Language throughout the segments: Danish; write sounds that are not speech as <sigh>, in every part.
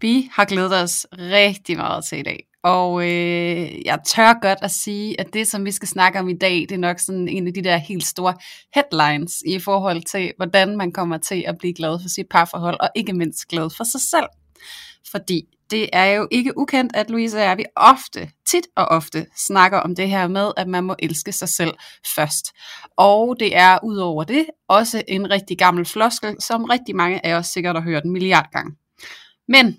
Vi har glædet os rigtig meget til i dag. Og øh, jeg tør godt at sige, at det, som vi skal snakke om i dag, det er nok sådan en af de der helt store headlines i forhold til, hvordan man kommer til at blive glad for sit parforhold, og ikke mindst glad for sig selv. Fordi det er jo ikke ukendt, at Louise og jeg, vi ofte, tit og ofte, snakker om det her med, at man må elske sig selv først. Og det er udover det også en rigtig gammel floskel, som rigtig mange af os sikkert har hørt en milliard gange. Men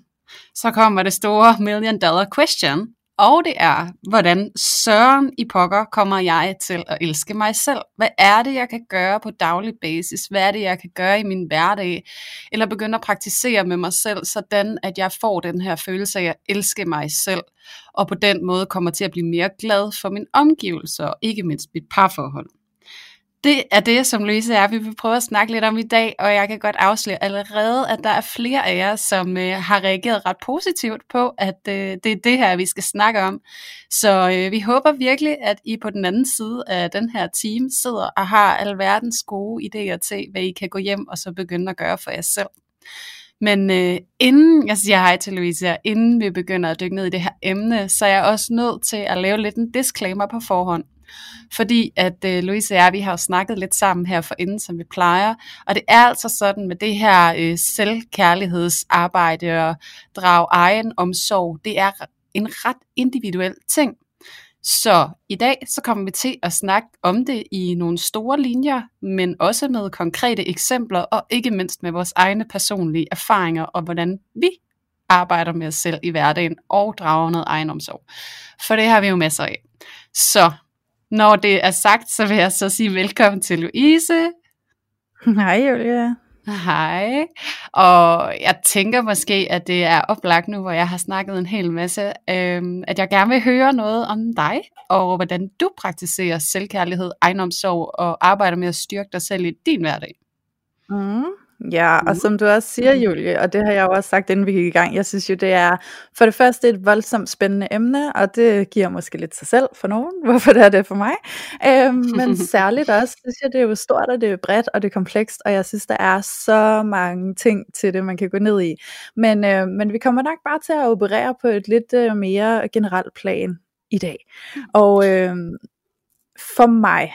så kommer det store million dollar question, og det er, hvordan søren i pokker kommer jeg til at elske mig selv? Hvad er det, jeg kan gøre på daglig basis? Hvad er det, jeg kan gøre i min hverdag? Eller begynde at praktisere med mig selv, sådan at jeg får den her følelse af at elske mig selv, og på den måde kommer til at blive mere glad for min omgivelser, og ikke mindst mit parforhold det er det, som Louise er, vi vil prøve at snakke lidt om i dag, og jeg kan godt afsløre allerede, at der er flere af jer, som øh, har reageret ret positivt på, at øh, det er det her, vi skal snakke om. Så øh, vi håber virkelig, at I på den anden side af den her team sidder og har alverdens gode idéer til, hvad I kan gå hjem og så begynde at gøre for jer selv. Men øh, inden jeg siger hej til Louise, inden vi begynder at dykke ned i det her emne, så er jeg også nødt til at lave lidt en disclaimer på forhånd. Fordi at øh, Louise og jeg, vi har jo snakket lidt sammen her for inden, som vi plejer. Og det er altså sådan med det her øh, selvkærlighedsarbejde og drage egen omsorg, det er en ret individuel ting. Så i dag så kommer vi til at snakke om det i nogle store linjer, men også med konkrete eksempler, og ikke mindst med vores egne personlige erfaringer, og hvordan vi arbejder med os selv i hverdagen, og drager noget egenomsorg. For det har vi jo masser af. Så når det er sagt, så vil jeg så sige velkommen til Louise. Hej Julia. Hej. Og jeg tænker måske, at det er oplagt nu, hvor jeg har snakket en hel masse, øhm, at jeg gerne vil høre noget om dig, og hvordan du praktiserer selvkærlighed, egenomsorg og arbejder med at styrke dig selv i din hverdag. Mm. Ja, og som du også siger, Julie, og det har jeg jo også sagt, inden vi gik i gang, jeg synes jo, det er for det første et voldsomt spændende emne, og det giver måske lidt sig selv for nogen, <laughs> hvorfor det er det for mig. Øhm, men <laughs> særligt også, synes jeg, det er jo stort, og det er bredt, og det er komplekst, og jeg synes, der er så mange ting til det, man kan gå ned i. Men, øh, men vi kommer nok bare til at operere på et lidt øh, mere generelt plan i dag. Og øh, for mig,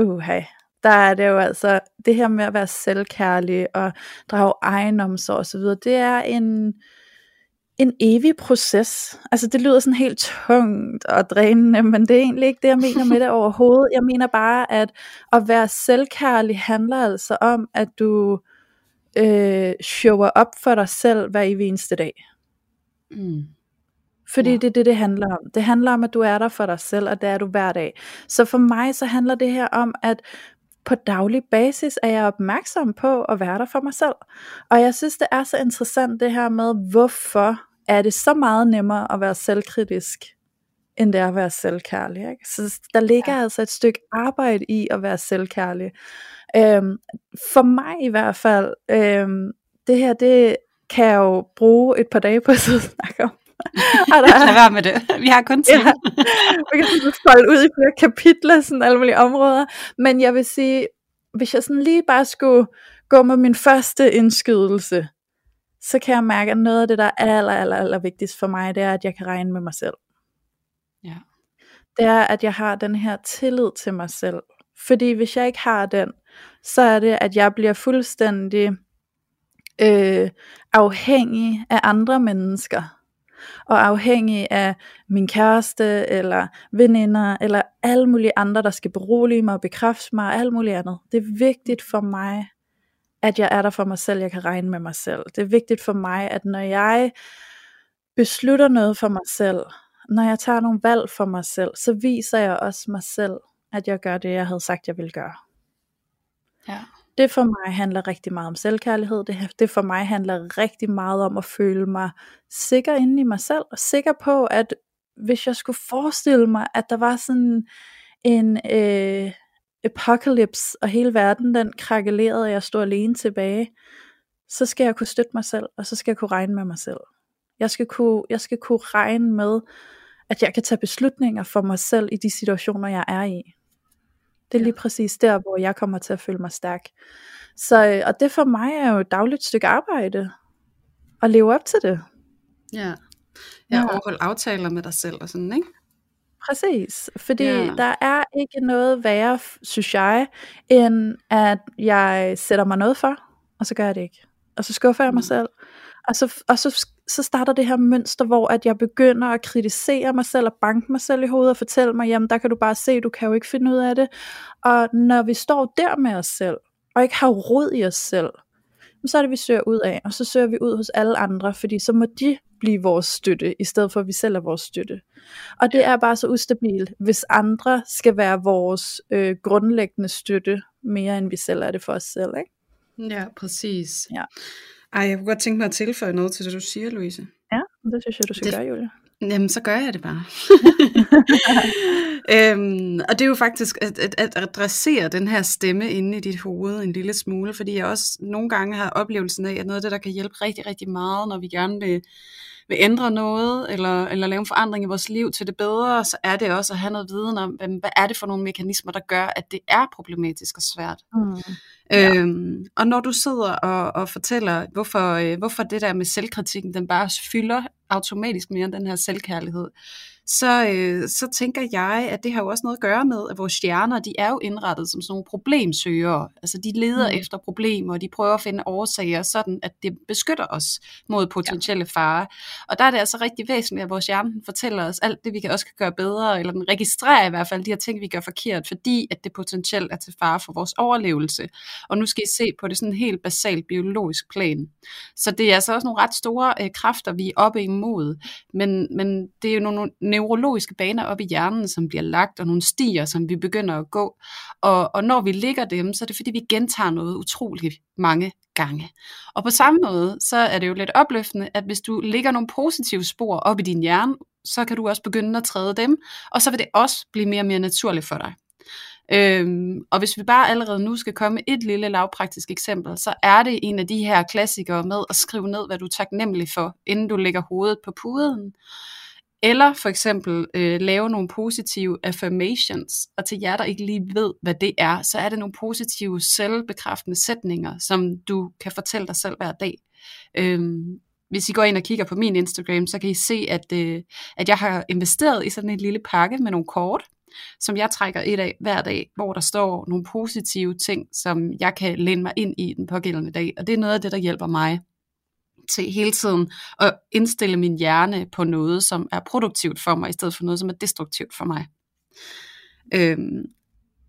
uh, hey, der er det jo altså, det her med at være selvkærlig og drage egenomsorg osv., det er en, en evig proces. Altså det lyder sådan helt tungt og drænende, men det er egentlig ikke det, jeg mener med det <laughs> overhovedet. Jeg mener bare, at at være selvkærlig handler altså om, at du øh, shower op for dig selv hver eneste dag. Mm. Fordi ja. det er det, det handler om. Det handler om, at du er der for dig selv, og det er du hver dag. Så for mig, så handler det her om, at på daglig basis er jeg opmærksom på at være der for mig selv. Og jeg synes, det er så interessant det her med, hvorfor er det så meget nemmere at være selvkritisk, end det er at være selvkærlig. Ikke? Så der ligger ja. altså et stykke arbejde i at være selvkærlig. Øhm, for mig i hvert fald, øhm, det her, det kan jeg jo bruge et par dage på at sidde og snakke om. Og der, Lad være med det. Vi har kun tid. Ja, vi kan sådan folde ud i flere kapitler, sådan alle mulige områder. Men jeg vil sige, hvis jeg sådan lige bare skulle gå med min første indskydelse, så kan jeg mærke, at noget af det, der er aller, aller, aller vigtigst for mig, det er, at jeg kan regne med mig selv. Ja. Det er, at jeg har den her tillid til mig selv. Fordi hvis jeg ikke har den, så er det, at jeg bliver fuldstændig øh, afhængig af andre mennesker og afhængig af min kæreste, eller veninder, eller alle mulige andre, der skal berolige mig og bekræfte mig, og alt muligt andet. Det er vigtigt for mig, at jeg er der for mig selv, jeg kan regne med mig selv. Det er vigtigt for mig, at når jeg beslutter noget for mig selv, når jeg tager nogle valg for mig selv, så viser jeg også mig selv, at jeg gør det, jeg havde sagt, jeg ville gøre. Ja. Det for mig handler rigtig meget om selvkærlighed. Det, det for mig handler rigtig meget om at føle mig sikker inde i mig selv, og sikker på, at hvis jeg skulle forestille mig, at der var sådan en øh, apocalypse, og hele verden den krakelerede, og jeg stod alene tilbage, så skal jeg kunne støtte mig selv, og så skal jeg kunne regne med mig selv. Jeg skal kunne, jeg skal kunne regne med, at jeg kan tage beslutninger for mig selv i de situationer, jeg er i. Det er lige præcis der, hvor jeg kommer til at føle mig stærk. Så, øh, og det for mig er jo et dagligt stykke arbejde, at leve op til det. Ja, ja overholde aftaler med dig selv og sådan, ikke? Præcis, fordi ja. der er ikke noget værre, synes jeg, end at jeg sætter mig noget for, og så gør jeg det ikke. Og så skuffer jeg mig mm. selv. Og, så, og så, så starter det her mønster, hvor at jeg begynder at kritisere mig selv og banke mig selv i hovedet og fortælle mig, jamen der kan du bare se, du kan jo ikke finde ud af det. Og når vi står der med os selv, og ikke har rod i os selv, så er det, vi søger ud af, og så søger vi ud hos alle andre, fordi så må de blive vores støtte, i stedet for at vi selv er vores støtte. Og det er bare så ustabilt, hvis andre skal være vores øh, grundlæggende støtte, mere end vi selv er det for os selv. Ikke? Ja, præcis. Ja. Ej, jeg kunne godt tænke mig at tilføje noget til det, du siger, Louise. Ja, det synes jeg, du skal det, gøre, Julia. Jamen, så gør jeg det bare. <laughs> øhm, og det er jo faktisk at, at, at adressere den her stemme inde i dit hoved en lille smule, fordi jeg også nogle gange har oplevelsen af, at noget af det, der kan hjælpe rigtig, rigtig meget, når vi gerne vil vil ændre noget, eller, eller lave en forandring i vores liv til det bedre, så er det også at have noget viden om, hvad, hvad er det for nogle mekanismer, der gør, at det er problematisk og svært. Mm. Ja. Øhm, og når du sidder og, og fortæller, hvorfor, øh, hvorfor det der med selvkritikken, den bare fylder automatisk mere end den her selvkærlighed, så, øh, så tænker jeg, at det har jo også noget at gøre med, at vores hjerner, de er jo indrettet som sådan nogle problemsøgere. Altså de leder mm. efter problemer, og de prøver at finde årsager, sådan at det beskytter os mod potentielle ja. farer. Og der er det altså rigtig væsentligt, at vores hjerne fortæller os alt det, vi kan også kan gøre bedre, eller den registrerer i hvert fald de her ting, vi gør forkert, fordi at det potentielt er til fare for vores overlevelse. Og nu skal I se på det sådan helt basalt biologisk plan. Så det er altså også nogle ret store øh, kræfter, vi er oppe imod. Men, men det er jo nogle neurologiske baner op i hjernen, som bliver lagt, og nogle stier, som vi begynder at gå. Og, og når vi ligger dem, så er det fordi, vi gentager noget utroligt mange gange. Og på samme måde, så er det jo lidt opløftende, at hvis du lægger nogle positive spor op i din hjerne, så kan du også begynde at træde dem, og så vil det også blive mere og mere naturligt for dig. Øhm, og hvis vi bare allerede nu skal komme et lille lavpraktisk eksempel, så er det en af de her klassikere med at skrive ned, hvad du er taknemmelig for, inden du lægger hovedet på puden. Eller for eksempel øh, lave nogle positive affirmations, og til jer, der ikke lige ved, hvad det er, så er det nogle positive selvbekræftende sætninger, som du kan fortælle dig selv hver dag. Øhm, hvis I går ind og kigger på min Instagram, så kan I se, at, øh, at jeg har investeret i sådan en lille pakke med nogle kort, som jeg trækker et af hver dag, hvor der står nogle positive ting, som jeg kan læne mig ind i den pågældende dag. Og det er noget af det, der hjælper mig til hele tiden at indstille min hjerne på noget, som er produktivt for mig, i stedet for noget, som er destruktivt for mig. Øhm,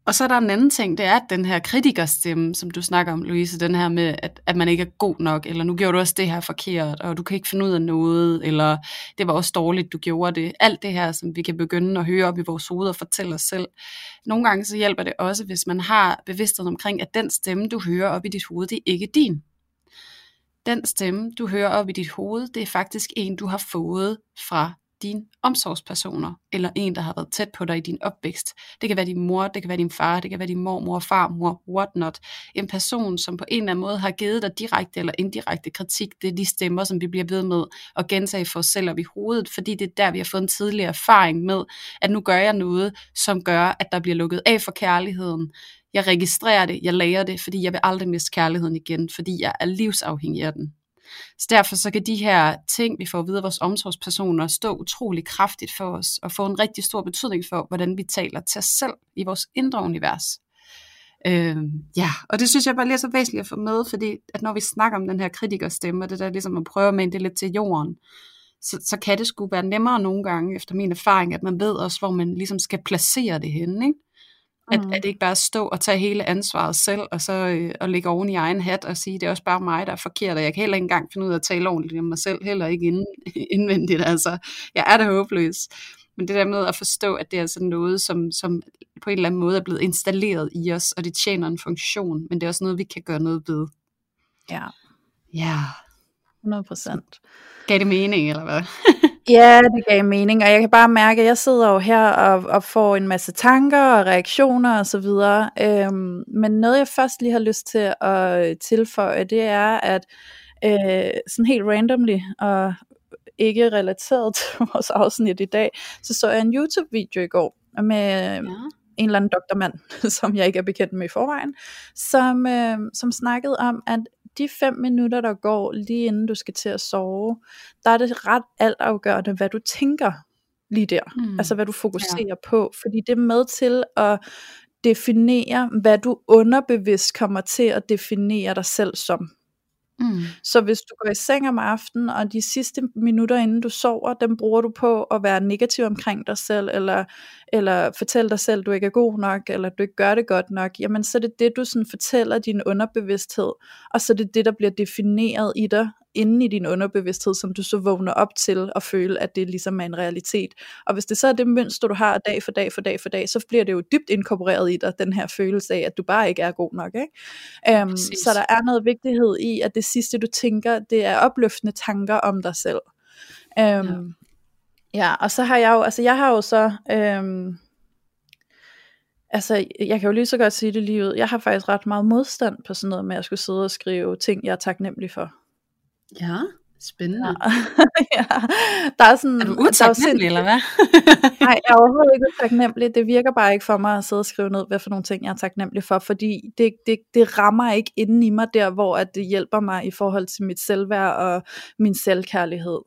og så er der en anden ting, det er at den her kritikerstemme, som du snakker om, Louise, den her med, at, at man ikke er god nok, eller nu gjorde du også det her forkert, og du kan ikke finde ud af noget, eller det var også dårligt, du gjorde det. Alt det her, som vi kan begynde at høre op i vores hoved og fortælle os selv. Nogle gange så hjælper det også, hvis man har bevidsthed omkring, at den stemme, du hører op i dit hoved, det er ikke din den stemme, du hører op i dit hoved, det er faktisk en, du har fået fra dine omsorgspersoner, eller en, der har været tæt på dig i din opvækst. Det kan være din mor, det kan være din far, det kan være din mormor, farmor, whatnot. En person, som på en eller anden måde har givet dig direkte eller indirekte kritik, det er de stemmer, som vi bliver ved med at gentage for os selv op i hovedet, fordi det er der, vi har fået en tidligere erfaring med, at nu gør jeg noget, som gør, at der bliver lukket af for kærligheden. Jeg registrerer det, jeg lærer det, fordi jeg vil aldrig miste kærligheden igen, fordi jeg er livsafhængig af den. Så derfor så kan de her ting, vi får at vide af vores omsorgspersoner, stå utrolig kraftigt for os, og få en rigtig stor betydning for, hvordan vi taler til os selv i vores indre univers. Øh, ja, og det synes jeg bare lige er så væsentligt at få med, fordi at når vi snakker om den her kritikerstemme, og det der ligesom at prøve at mane det lidt til jorden, så, så kan det sgu være nemmere nogle gange, efter min erfaring, at man ved også, hvor man ligesom skal placere det henne. Ikke? At, mm. at det ikke bare stå og tage hele ansvaret selv, og så øh, og ligge oven i egen hat og sige, det er også bare mig, der er forkert, og jeg kan heller ikke engang finde ud af at tale ordentligt om mig selv, heller ikke ind, <laughs> indvendigt. Altså, jeg er da håbløs. Men det der med at forstå, at det er sådan noget, som, som på en eller anden måde er blevet installeret i os, og det tjener en funktion, men det er også noget, vi kan gøre noget ved. Ja. Ja. 100 procent. Gav det mening, eller hvad? <laughs> ja, det gav mening, og jeg kan bare mærke, at jeg sidder jo her og, og får en masse tanker og reaktioner og så videre. Øhm, men noget, jeg først lige har lyst til at tilføje, det er, at øh, sådan helt randomly, og ikke relateret <laughs> til vores afsnit i dag, så så jeg en YouTube-video i går med ja. en eller anden doktormand, <laughs> som jeg ikke er bekendt med i forvejen, som, øh, som snakkede om, at de fem minutter, der går lige inden du skal til at sove, der er det ret altafgørende, hvad du tænker lige der. Mm. Altså hvad du fokuserer ja. på. Fordi det er med til at definere, hvad du underbevidst kommer til at definere dig selv som. Mm. Så hvis du går i seng om aftenen, og de sidste minutter inden du sover, dem bruger du på at være negativ omkring dig selv, eller, eller fortælle dig selv, at du ikke er god nok, eller at du ikke gør det godt nok, jamen så er det det, du sådan fortæller din underbevidsthed, og så er det det, der bliver defineret i dig, inde i din underbevidsthed, som du så vågner op til at føle, at det ligesom er en realitet. Og hvis det så er det mønster, du har dag for dag for dag for dag, så bliver det jo dybt inkorporeret i dig, den her følelse af, at du bare ikke er god nok. Ikke? Um, så der er noget vigtighed i, at det sidste, du tænker, det er opløftende tanker om dig selv. Um, ja. ja, og så har jeg jo, altså jeg har jo så... Um, altså, jeg kan jo lige så godt sige det lige ud. Jeg har faktisk ret meget modstand på sådan noget med at skulle sidde og skrive ting, jeg er taknemmelig for. Ja, spændende. Ja. <laughs> ja. Der er, sådan, er du utaknemmelig, eller hvad? <laughs> nej, jeg er overhovedet ikke utaknemmelig. Det virker bare ikke for mig at sidde og skrive ned, hvad for nogle ting, jeg er taknemmelig for, fordi det, det, det rammer ikke inden i mig der, hvor at det hjælper mig i forhold til mit selvværd og min selvkærlighed.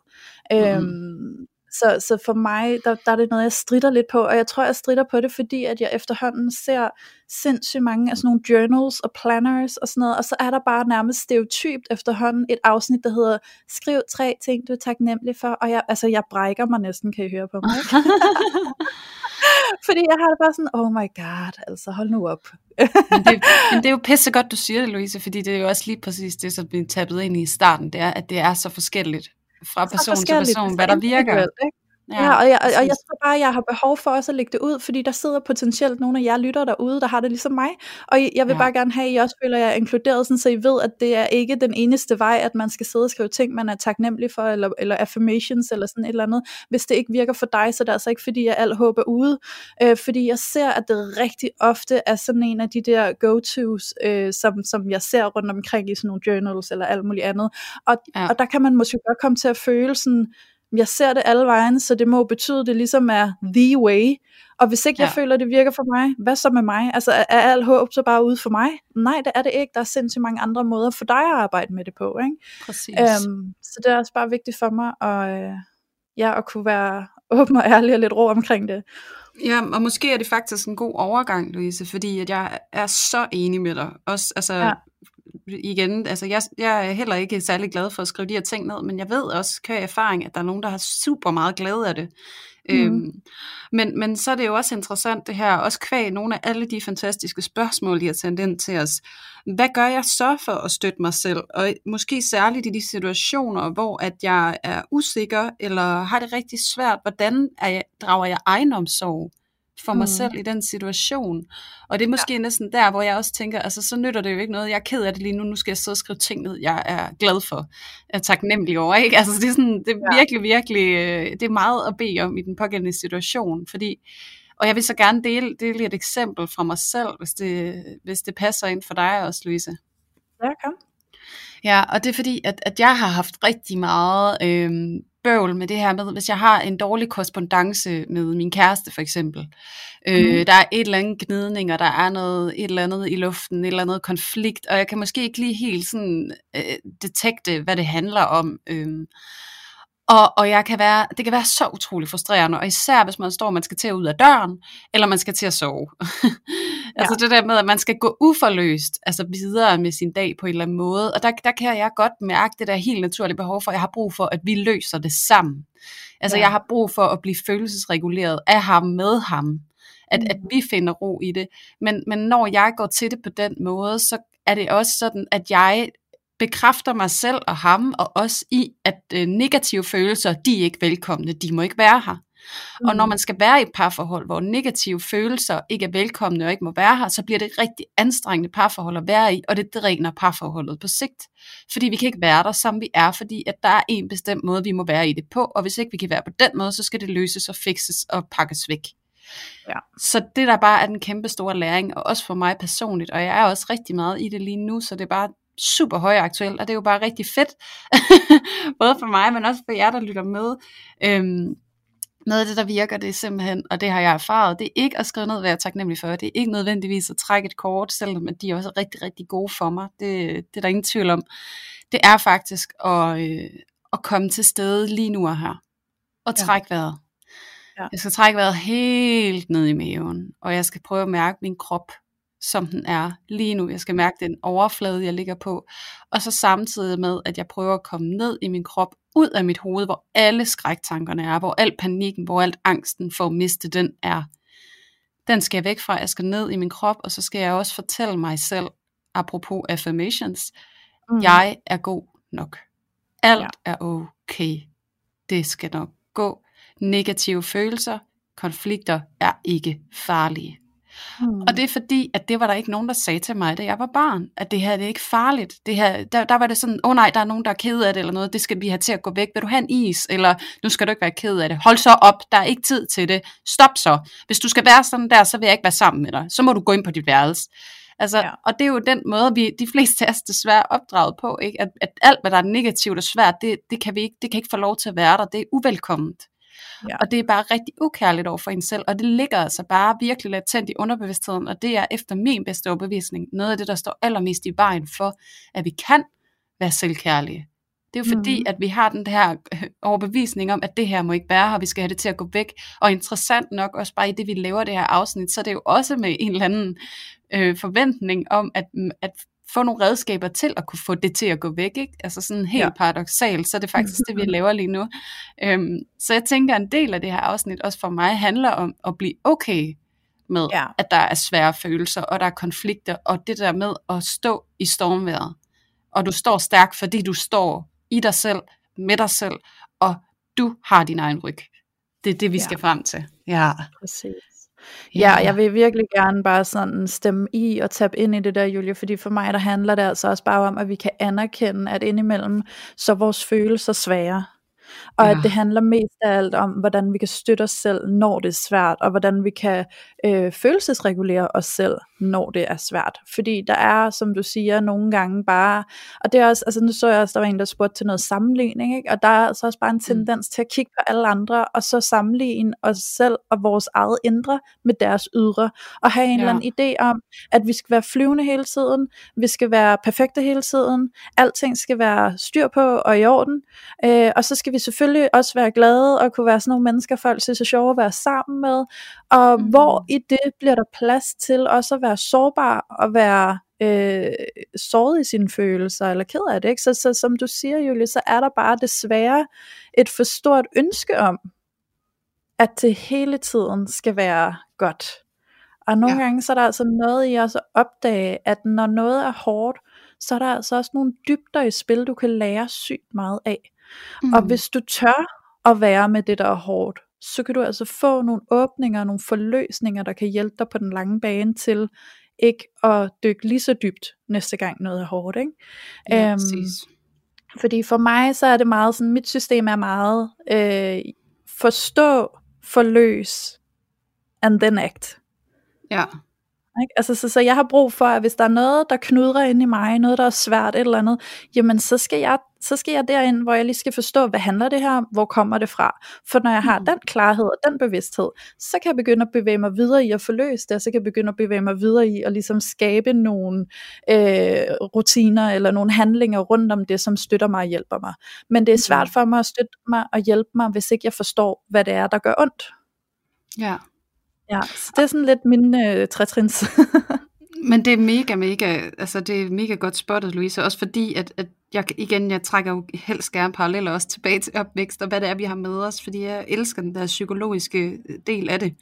Mm. Øhm, så, så for mig, der, der er det noget, jeg strider lidt på, og jeg tror, jeg strider på det, fordi at jeg efterhånden ser sindssygt mange af sådan nogle journals og planners og sådan noget, og så er der bare nærmest stereotypt efterhånden et afsnit, der hedder, skriv tre ting, du er taknemmelig for, og jeg, altså, jeg brækker mig næsten, kan I høre på mig. <laughs> fordi jeg har det bare sådan, oh my god, altså hold nu op. men, det, men det er jo pisse godt, du siger det, Louise, fordi det er jo også lige præcis det, som vi tappede ind i starten, det er, at det er så forskelligt fra person til person, hvad der virker. Ikke? Ja, ja og, jeg, og jeg tror bare, at jeg har behov for også at lægge det ud, fordi der sidder potentielt nogle af jer lytter derude, der har det ligesom mig, og jeg vil ja. bare gerne have, at I også føler jer inkluderet, sådan, så I ved, at det er ikke den eneste vej, at man skal sidde og skrive ting, man er taknemmelig for, eller, eller affirmations, eller sådan et eller andet. Hvis det ikke virker for dig, så er det altså ikke, fordi jeg alt håb er ude, øh, fordi jeg ser, at det rigtig ofte er sådan en af de der go-tos, øh, som, som jeg ser rundt omkring i sådan nogle journals, eller alt muligt andet, og, ja. og der kan man måske godt komme til at føle sådan, jeg ser det alle vejen, så det må betyde, at det ligesom er the way. Og hvis ikke ja. jeg føler, at det virker for mig, hvad så med mig? Altså er, er alt håb så bare ude for mig? Nej, det er det ikke. Der er sindssygt mange andre måder for dig at arbejde med det på. Ikke? Præcis. Øhm, så det er også bare vigtigt for mig at, øh, ja, at kunne være åben og ærlig og lidt ro omkring det. Ja, og måske er det faktisk en god overgang, Louise, fordi at jeg er så enig med dig. Også, altså, ja igen, altså jeg, jeg er heller ikke særlig glad for at skrive de her ting ned, men jeg ved også, kan erfaring, at der er nogen, der har super meget glæde af det. Mm. Øhm, men, men så er det jo også interessant det her, også kvæg nogle af alle de fantastiske spørgsmål, de har sendt ind til os. Hvad gør jeg så for at støtte mig selv? Og måske særligt i de situationer, hvor at jeg er usikker, eller har det rigtig svært, hvordan er jeg, drager jeg egenomsorg? For mig mm. selv i den situation. Og det er måske ja. næsten der, hvor jeg også tænker, altså så nytter det jo ikke noget, jeg er ked af det lige nu, nu skal jeg sidde og skrive ting ned, jeg er glad for, er taknemmelig over, ikke? Altså det er, sådan, det er ja. virkelig, virkelig, øh, det er meget at bede om i den pågældende situation, fordi, og jeg vil så gerne dele, dele et eksempel fra mig selv, hvis det, hvis det passer ind for dig også, Louise. Ja, kom. Ja, og det er fordi, at, at jeg har haft rigtig meget øh, bøvl med det her med, hvis jeg har en dårlig korrespondence med min kæreste for eksempel. Mm. Øh, der er et eller andet gnidning, og der er noget, et eller andet i luften, et eller andet konflikt, og jeg kan måske ikke lige helt sådan øh, detekte, hvad det handler om. Øh, og, og jeg kan være, det kan være så utrolig frustrerende, og især hvis man står, og man skal til at ud af døren, eller man skal til at sove. <laughs> altså ja. det der med, at man skal gå uforløst altså videre med sin dag på en eller anden måde. Og der, der kan jeg godt mærke det der helt naturlige behov for, at jeg har brug for, at vi løser det sammen. Altså ja. jeg har brug for at blive følelsesreguleret af ham, med ham. At, mm. at vi finder ro i det. Men, men når jeg går til det på den måde, så er det også sådan, at jeg bekræfter mig selv og ham, og også i, at øh, negative følelser, de er ikke velkomne, de må ikke være her. Mm. Og når man skal være i et parforhold, hvor negative følelser ikke er velkomne og ikke må være her, så bliver det et rigtig anstrengende parforhold at være i, og det dræner parforholdet på sigt. Fordi vi kan ikke være der, som vi er, fordi at der er en bestemt måde, vi må være i det på, og hvis ikke vi kan være på den måde, så skal det løses og fikses og pakkes væk. Ja. Så det der bare er den kæmpe store læring, og også for mig personligt, og jeg er også rigtig meget i det lige nu, så det er bare super højaktuelt, og det er jo bare rigtig fedt, <laughs> både for mig, men også for jer, der lytter med. Øhm, noget af det, der virker, det er simpelthen, og det har jeg erfaret, det er ikke at skrive ned, hvad jeg er taknemmelig for. Det er ikke nødvendigvis at trække et kort, selvom de er også rigtig, rigtig gode for mig. Det, det er der ingen tvivl om. Det er faktisk at, øh, at komme til stede lige nu og her. Og trække ja. vejret. Ja. Jeg skal trække vejret helt ned i maven, og jeg skal prøve at mærke min krop, som den er lige nu. Jeg skal mærke den overflade, jeg ligger på. Og så samtidig med, at jeg prøver at komme ned i min krop, ud af mit hoved, hvor alle skræktankerne er, hvor al panikken, hvor alt angsten for at miste den er. Den skal jeg væk fra. Jeg skal ned i min krop, og så skal jeg også fortælle mig selv, apropos affirmations, mm. jeg er god nok. Alt ja. er okay. Det skal nok gå. Negative følelser, konflikter er ikke farlige. Hmm. Og det er fordi, at det var der ikke nogen, der sagde til mig, da jeg var barn, at det her det er ikke farligt. Det her, der, der var det sådan, åh oh nej, der er nogen, der er ked af det, eller noget, det skal vi have til at gå væk. Vil du have en is? Eller nu skal du ikke være ked af det. Hold så op, der er ikke tid til det. Stop så. Hvis du skal være sådan der, så vil jeg ikke være sammen med dig. Så må du gå ind på dit værelse. Altså, ja. Og det er jo den måde, vi de fleste af os desværre er opdraget på, ikke? At, at alt, hvad der er negativt og svært, det, det, kan vi ikke, det kan ikke få lov til at være der. Det er uvelkomment. Ja. Og det er bare rigtig ukærligt over for en selv, og det ligger altså bare virkelig latent i underbevidstheden, og det er efter min bedste overbevisning noget af det, der står allermest i vejen for, at vi kan være selvkærlige. Det er jo fordi, mm. at vi har den her øh, overbevisning om, at det her må ikke være her, vi skal have det til at gå væk. Og interessant nok, også bare i det, vi laver det her afsnit, så er det jo også med en eller anden øh, forventning om, at, at få nogle redskaber til at kunne få det til at gå væk. Ikke? Altså sådan helt ja. paradoxalt, så er det faktisk det, vi <laughs> laver lige nu. Øhm, så jeg tænker, at en del af det her afsnit også for mig handler om at blive okay med, ja. at der er svære følelser, og der er konflikter, og det der med at stå i stormværet. Og du står stærk, fordi du står i dig selv, med dig selv, og du har din egen ryg. Det er det, vi ja. skal frem til. Ja, præcis. Ja, jeg vil virkelig gerne bare sådan stemme i og tabe ind i det der, Julie, fordi for mig der handler det altså også bare om, at vi kan anerkende, at indimellem så vores følelser svære. Og ja. at det handler mest af alt om, hvordan vi kan støtte os selv, når det er svært, og hvordan vi kan øh, følelsesregulere os selv, når det er svært. Fordi der er, som du siger, nogle gange bare, og det er også, altså nu så jeg også, der var en, der spurgte til noget sammenligning, ikke? og der er altså også bare en mm. tendens til at kigge på alle andre, og så sammenligne os selv og vores eget indre med deres ydre, og have en ja. eller anden idé om, at vi skal være flyvende hele tiden, vi skal være perfekte hele tiden, alting skal være styr på og i orden, øh, og så skal vi selvfølgelig også være glade og kunne være sådan nogle mennesker, folk synes er sjove at være sammen med, og mm. hvor i det bliver der plads til også at være sårbar og være øh, såret i sine følelser eller ked af det. Ikke? Så, så som du siger, Julie, så er der bare desværre et for stort ønske om, at det hele tiden skal være godt. Og nogle ja. gange så er der altså noget i os at opdage, at når noget er hårdt, så er der altså også nogle dybder i spil, du kan lære sygt meget af. Mm. Og hvis du tør at være med det, der er hårdt, så kan du altså få nogle åbninger, nogle forløsninger, der kan hjælpe dig på den lange bane til ikke at dykke lige så dybt næste gang noget er hårdt. Ikke? Ja, øhm, Fordi for mig så er det meget sådan, mit system er meget øh, forstå, forløs, and then act. Ja. Ikke? Altså, så, så jeg har brug for, at hvis der er noget, der knudrer ind i mig, noget, der er svært, et eller andet, jamen så skal jeg så skal jeg derind, hvor jeg lige skal forstå, hvad handler det her, hvor kommer det fra? For når jeg har mm. den klarhed og den bevidsthed, så kan jeg begynde at bevæge mig videre i at forløse det, og så kan jeg begynde at bevæge mig videre i at ligesom skabe nogle øh, rutiner eller nogle handlinger rundt om det, som støtter mig og hjælper mig. Men det er svært for mig at støtte mig og hjælpe mig, hvis ikke jeg forstår, hvad det er, der gør ondt. Ja. Ja, så det er sådan lidt min øh, trætrins. <laughs> Men det er mega, mega, altså det er mega godt spottet, Louise, også fordi, at, at jeg, igen, jeg trækker jo helst gerne paralleller også tilbage til opvækst, og hvad det er, vi har med os, fordi jeg elsker den der psykologiske øh, del af det.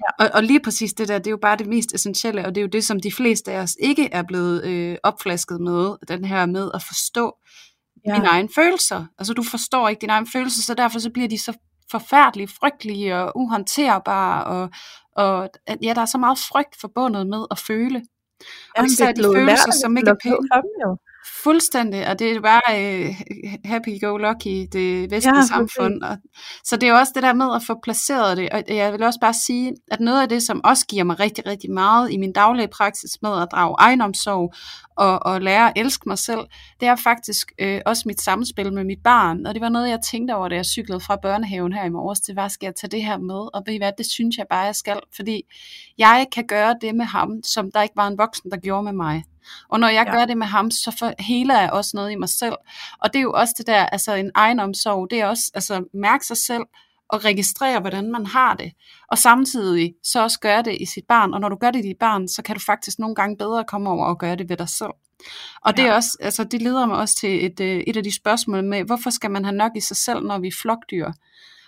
Ja. Og, og lige præcis det der, det er jo bare det mest essentielle, og det er jo det, som de fleste af os ikke er blevet øh, opflasket med, den her med at forstå ja. dine egne følelser. Altså du forstår ikke dine egne følelser, så derfor så bliver de så forfærdelige, frygtelige og uhåndterbare, og, og ja, der er så meget frygt forbundet med at føle. Og Jamen, især de følelser, som ikke er pæne. jo. Fuldstændig, og det er bare øh, happy-go-lucky, det vestlige Ja, samfund. Og, så det er jo også det der med at få placeret det, og jeg vil også bare sige, at noget af det, som også giver mig rigtig, rigtig meget i min daglige praksis med at drage egenomsorg og, og lære at elske mig selv, det er faktisk øh, også mit samspil med mit barn, og det var noget, jeg tænkte over, da jeg cyklede fra børnehaven her i morges, det var, skal jeg tage det her med, og ved I hvad, det synes jeg bare, jeg skal, fordi jeg kan gøre det med ham, som der ikke var en voksen, der gjorde med mig. Og når jeg Ja. ja. gør det med ham, så for, heler jeg også noget i mig selv. Og det er jo også det der, altså en egenomsorg, det er også altså mærke sig selv og registrere, hvordan man har det. Og samtidig så også gøre det i sit barn. Og når du gør det i dit barn, så kan du faktisk nogle gange bedre komme over og gøre det ved dig selv. Og det, Ja. er også, altså, det leder mig også til et, øh, et af de spørgsmål med, hvorfor skal man have nok i sig selv, når vi er flokdyr?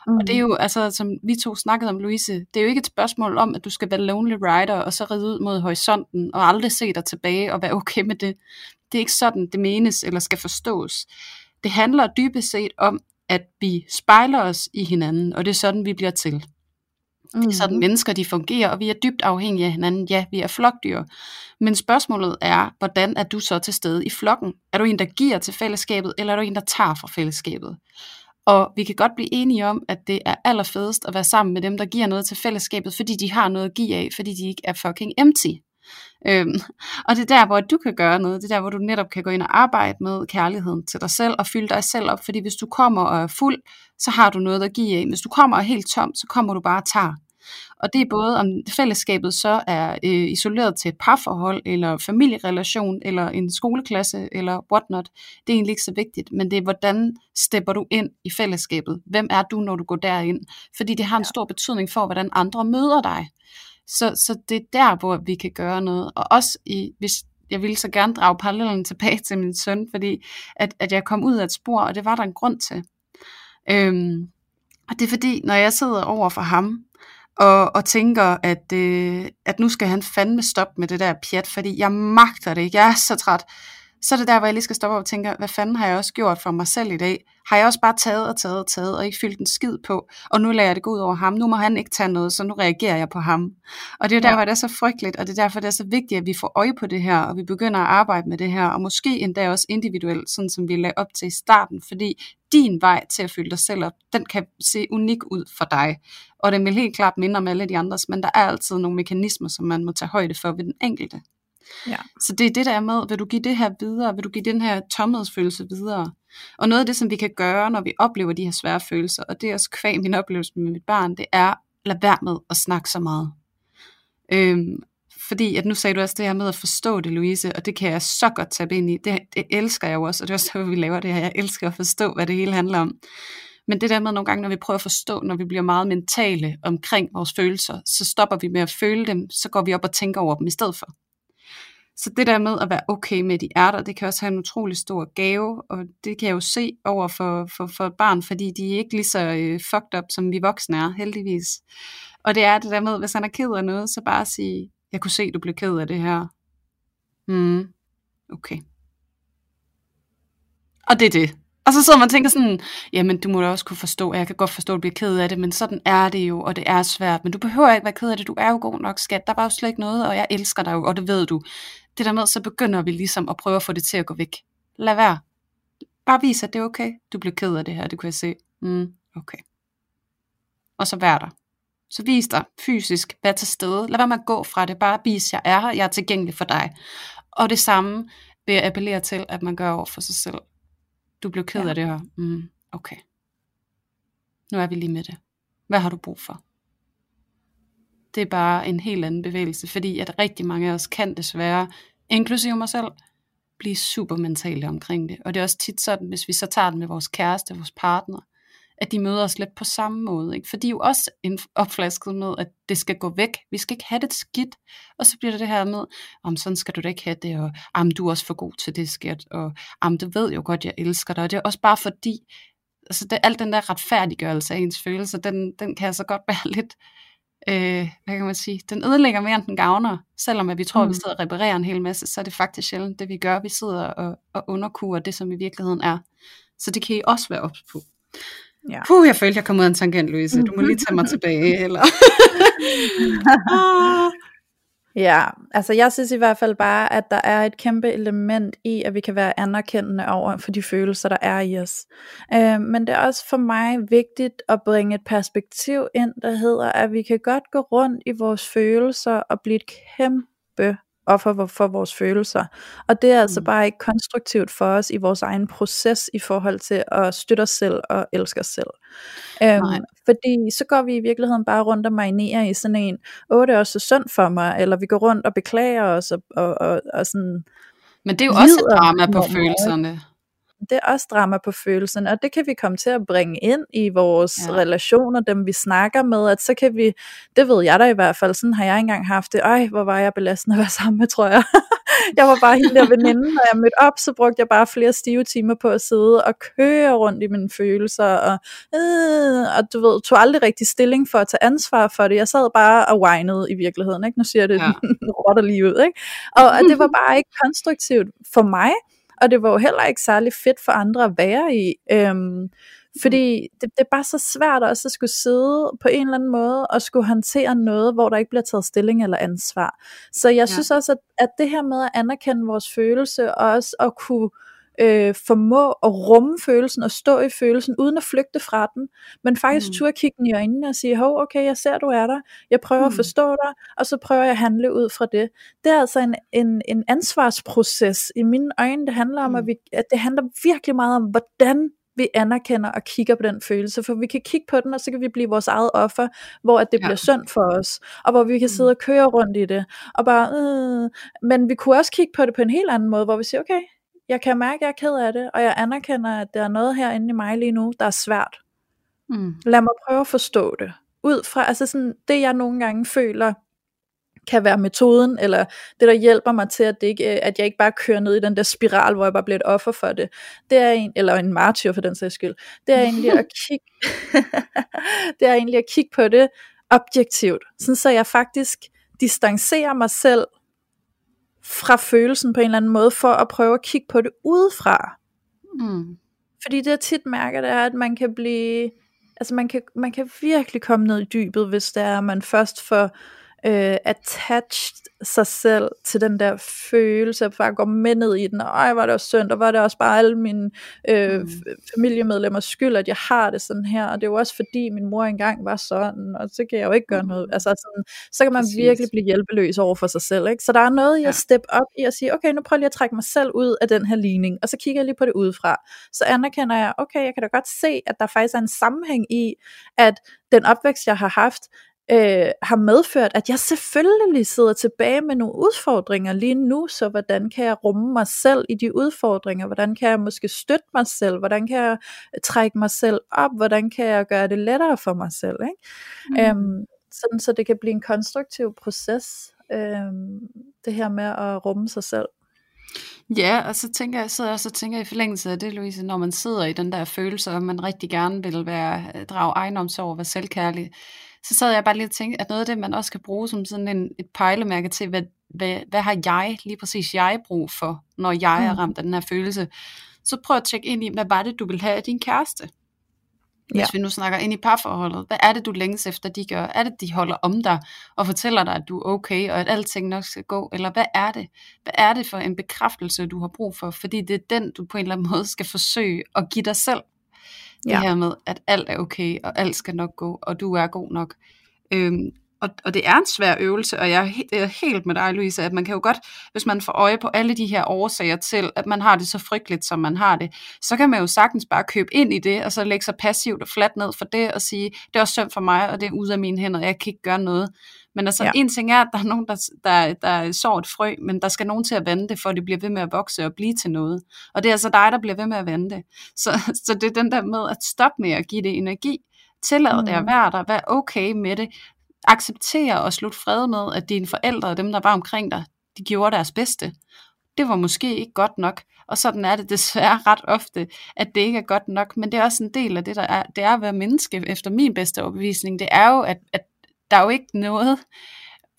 Mm. Og det er jo, altså, som vi to snakkede om, Louise, det er jo ikke et spørgsmål om, at du skal være lonely rider, og så ride ud mod horisonten, og aldrig se dig tilbage, og være okay med det. Det er ikke sådan, det menes, eller skal forstås. Det handler dybest set om, at vi spejler os i hinanden, og det er sådan, vi bliver til. Det er sådan, mennesker de fungerer, og vi er dybt afhængige af hinanden. Ja, vi er flokdyr. Men spørgsmålet er, hvordan er du så til stede i flokken? Er du en, der giver til fællesskabet, eller er du en, der tager fra fællesskabet? Og vi kan godt blive enige om, at det er allerfedest at være sammen med dem, der giver noget til fællesskabet, fordi de har noget at give af, fordi de ikke er fucking empty. Øhm, og det er der, hvor du kan gøre noget. Det er der, hvor du netop kan gå ind og arbejde med kærligheden til dig selv og fylde dig selv op. Fordi hvis du kommer og er fuld, så har du noget at give af. Hvis du kommer og er helt tom, så kommer du bare og tager. Og det er både om fællesskabet så er øh, isoleret til et parforhold, eller familierelation, eller en skoleklasse, eller whatnot. Det er egentlig ikke så vigtigt, men det er, hvordan stepper du ind i fællesskabet? Hvem er du, når du går derind? Fordi det har en stor betydning for, hvordan andre møder dig. Så, så det er der, hvor vi kan gøre noget. Og også i, hvis jeg ville så gerne drage parallellen tilbage til min søn, fordi at, at jeg kom ud af et spor, og det var der en grund til. Øhm, og det er fordi, når jeg sidder over for ham, og, og tænker, at, øh, at nu skal han fandme stoppe med det der pjat, fordi jeg magter det ikke, jeg er så træt. Så er det der, hvor jeg lige skal stoppe op og tænke, hvad fanden har jeg også gjort for mig selv i dag? Har jeg også bare taget og taget og taget, og ikke fyldt en skid på, og nu lader jeg det gå ud over ham, nu må han ikke tage noget, så nu reagerer jeg på ham. Og det er jo Ja. hvor det er så frygteligt, og det er derfor, det er så vigtigt, at vi får øje på det her, og vi begynder at arbejde med det her, og måske endda også individuelt, sådan som vi lagde op til i starten, fordi din vej til at fylde dig selv op, den kan se unik ud for dig. Og den vil helt klart minde om alle de andres, men der er altid nogle mekanismer, som man må tage højde for ved den enkelte. Ja. Så det er det der er med, vil du give det her videre, vil du give den her tomhedsfølelse videre. Og noget af det, som vi kan gøre, når vi oplever de her svære følelser, og det er også kvæg min oplevelse med mit barn, det er, lad være med at snakke så meget. Øhm, fordi at nu sagde du også det her med at forstå det, Louise, og det kan jeg så godt tage ind i. Det, det elsker jeg jo også, og det er også derfor, vi laver det her. Jeg elsker at forstå, hvad det hele handler om. Men det der med nogle gange, når vi prøver at forstå, når vi bliver meget mentale omkring vores følelser, så stopper vi med at føle dem, så går vi op og tænker over dem i stedet for. Så det der med at være okay med, at de er der, det kan også have en utrolig stor gave, og det kan jeg jo se over for, for, for et barn, fordi de er ikke lige så øh, fucked up, som vi voksne er, heldigvis. Og det er det der med, hvis han er ked af noget, så bare sige, jeg kunne se, du blev ked af det her. Mm, okay. Og det er det. Og så sidder man og tænker sådan, jamen du må da også kunne forstå, og jeg kan godt forstå, at du bliver ked af det, men sådan er det jo, og det er svært. Men du behøver ikke være ked af det, du er jo god nok, skat. Der var jo slet ikke noget, og jeg elsker dig jo, og det ved du. Det der med, så begynder vi ligesom at prøve at få det til at gå væk. Lad være. Bare vis, at det er okay. Du blev ked af det her, det kunne jeg se. Mm, okay. Og så vær der. Så vis dig fysisk, vær til stede. Lad være med at gå fra det. Bare vis, jeg er her, jeg er tilgængelig for dig. Og det samme vil jeg appellere til, at man gør over for sig selv. Du blev ked Ja. af det her. Mm, okay. Nu er vi lige med det. Hvad har du brug for? Det er bare en helt anden bevægelse, fordi at rigtig mange af os kan desværre, inklusive mig selv, blive super mentale omkring det. Og det er også tit sådan, hvis vi så tager det med vores kæreste, vores partner, at de møder os lidt på samme måde. Ikke? For de er jo også en- opflasket med, at det skal gå væk. Vi skal ikke have det skidt. Og så bliver det det her med, om sådan skal du da ikke have det, og om du er også for god til det, skat, og om du ved jo godt, jeg elsker dig. Og det er også bare fordi, altså det, alt den der retfærdiggørelse af ens følelser, den, den kan altså godt være <laughs> lidt, øh, hvad kan man sige, den ødelægger mere end den gavner. Selvom at vi tror, mm. Mm. vi sidder og reparerer en hel masse, så er det faktisk sjældent det, vi gør. Vi sidder og, og underkurer det, som i virkeligheden er. Så det kan I også være ops på. Ja. Puh, jeg følte, jeg kom ud af en tangent, Louise. Du må lige tage mig tilbage. Eller? <laughs> <laughs> <laughs> ah. Ja, altså jeg synes i hvert fald bare, at der er et kæmpe element i, at vi kan være anerkendende over for de følelser, der er i os. Øh, men det er også for mig vigtigt at bringe et perspektiv ind, der hedder, at vi kan godt gå rundt i vores følelser og blive et kæmpe offer for vores følelser. Og det er altså mm. bare ikke konstruktivt for os i vores egen proces i forhold til at støtte os selv og elske os selv. Øhm, fordi så går vi i virkeligheden bare rundt og marinerer i sådan en, åh det er også så synd for mig, eller vi går rundt og beklager os og, og, og, og sådan Men det er jo også et drama på følelserne det er også drama på følelsen, og det kan vi komme til at bringe ind i vores ja. relationer, dem vi snakker med, at så kan vi, det ved jeg da i hvert fald, sådan har jeg engang haft det, ej, hvor var jeg belastende at være sammen med, tror jeg. <laughs> jeg var bare helt der veninde, når jeg mødte op, så brugte jeg bare flere stive timer på at sidde og køre rundt i mine følelser, og, øh, og du ved, tog aldrig rigtig stilling for at tage ansvar for det, jeg sad bare og whinede i virkeligheden, ikke? nu siger jeg det ja. <laughs> lige ud, ikke? Og, og det var <laughs> bare ikke konstruktivt for mig, og det var jo heller ikke særlig fedt for andre at være i. Øhm, fordi det, det er bare så svært også at skulle sidde på en eller anden måde og skulle håndtere noget, hvor der ikke bliver taget stilling eller ansvar. Så jeg ja. synes også, at, at det her med at anerkende vores følelse, og også at kunne øh, formå at rumme følelsen og stå i følelsen, uden at flygte fra den, men faktisk mm. turde kigge den i øjnene og sige, hov, okay, jeg ser, du er der, jeg prøver mm. at forstå dig, og så prøver jeg at handle ud fra det. Det er altså en, en, en ansvarsproces i mine øjne, det handler om, mm. at, vi, at det handler virkelig meget om, hvordan vi anerkender og kigger på den følelse, for vi kan kigge på den, og så kan vi blive vores eget offer, hvor at det ja. bliver synd for os, og hvor vi kan sidde mm. og køre rundt i det, og bare, øh. men vi kunne også kigge på det på en helt anden måde, hvor vi siger, okay, jeg kan mærke, at jeg er ked af det, og jeg anerkender, at der er noget herinde i mig lige nu, der er svært. Mm. Lad mig prøve at forstå det. Ud fra, altså sådan, det jeg nogle gange føler, kan være metoden, eller det der hjælper mig til, at, det ikke, at jeg ikke bare kører ned i den der spiral, hvor jeg bare bliver et offer for det, det er en, eller en martyr for den sags skyld, det er egentlig at <laughs> kigge, <laughs> det er egentlig at kigge på det objektivt, sådan så jeg faktisk distancerer mig selv fra følelsen på en eller anden måde, for at prøve at kigge på det udefra. Mm. Fordi det jeg tit mærker, det er, at man kan blive, altså man kan, man kan virkelig komme ned i dybet, hvis det er, at man først får øh, attached sig selv til den der følelse, at bare går med ned i den, og ej, var det også synd, og var det også bare alle mine øh, mm. familiemedlemmers skyld, at jeg har det sådan her, og det er jo også fordi min mor engang var sådan, og så kan jeg jo ikke gøre noget, altså sådan, så kan man Præcis. virkelig blive hjælpeløs over for sig selv, ikke? så der er noget i at steppe op i at sige, okay, nu prøver jeg lige at trække mig selv ud af den her ligning, og så kigger jeg lige på det udefra, så anerkender jeg, okay, jeg kan da godt se, at der faktisk er en sammenhæng i, at den opvækst, jeg har haft, øh, har medført, at jeg selvfølgelig sidder tilbage med nogle udfordringer lige nu, så hvordan kan jeg rumme mig selv i de udfordringer, hvordan kan jeg måske støtte mig selv, hvordan kan jeg trække mig selv op, hvordan kan jeg gøre det lettere for mig selv, ikke? Mm. Øhm, sådan så det kan blive en konstruktiv proces, øhm, det her med at rumme sig selv. Ja, og så tænker jeg, så, og så tænker jeg i forlængelse af det, Louise, når man sidder i den der følelse, og man rigtig gerne vil være, drage egenomsorg og være selvkærlig, så sad jeg bare lige og tænkte, at noget af det, man også kan bruge som sådan en, et pejlemærke til, hvad, hvad, hvad har jeg, lige præcis jeg, brug for, når jeg er mm. ramt af den her følelse. Så prøv at tjekke ind i, hvad var det, du vil have af din kæreste? Hvis ja. vi nu snakker ind i parforholdet, hvad er det, du længes efter, de gør? Er det, de holder om dig og fortæller dig, at du er okay, og at alting nok skal gå? Eller hvad er det? Hvad er det for en bekræftelse, du har brug for? Fordi det er den, du på en eller anden måde skal forsøge at give dig selv. Det ja. her med, at alt er okay, og alt skal nok gå, og du er god nok. Øhm, og, og det er en svær øvelse, og jeg er, he- jeg er helt med dig, Louise, at man kan jo godt, hvis man får øje på alle de her årsager til, at man har det så frygteligt, som man har det, så kan man jo sagtens bare købe ind i det, og så lægge sig passivt og fladt ned for det, og sige, det er også synd for mig, og det er ude af mine hænder, jeg kan ikke gøre noget. Men altså, ja. en ting er, at der er nogen, der, der, der sår et frø, men der skal nogen til at vande det, for det bliver ved med at vokse og blive til noget. Og det er altså dig, der bliver ved med at vande det. Så, <laughs> så det er den der med at stoppe med at give det energi, tillade mm. det at være der, være okay med det, acceptere og slutte fred med, at dine forældre og dem, der var omkring dig, de gjorde deres bedste. Det var måske ikke godt nok, og sådan er det desværre <laughs> ret ofte, at det ikke er godt nok, men det er også en del af det, der er, det er at være menneske, efter min bedste overbevisning, det er jo, at, at der er jo ikke noget,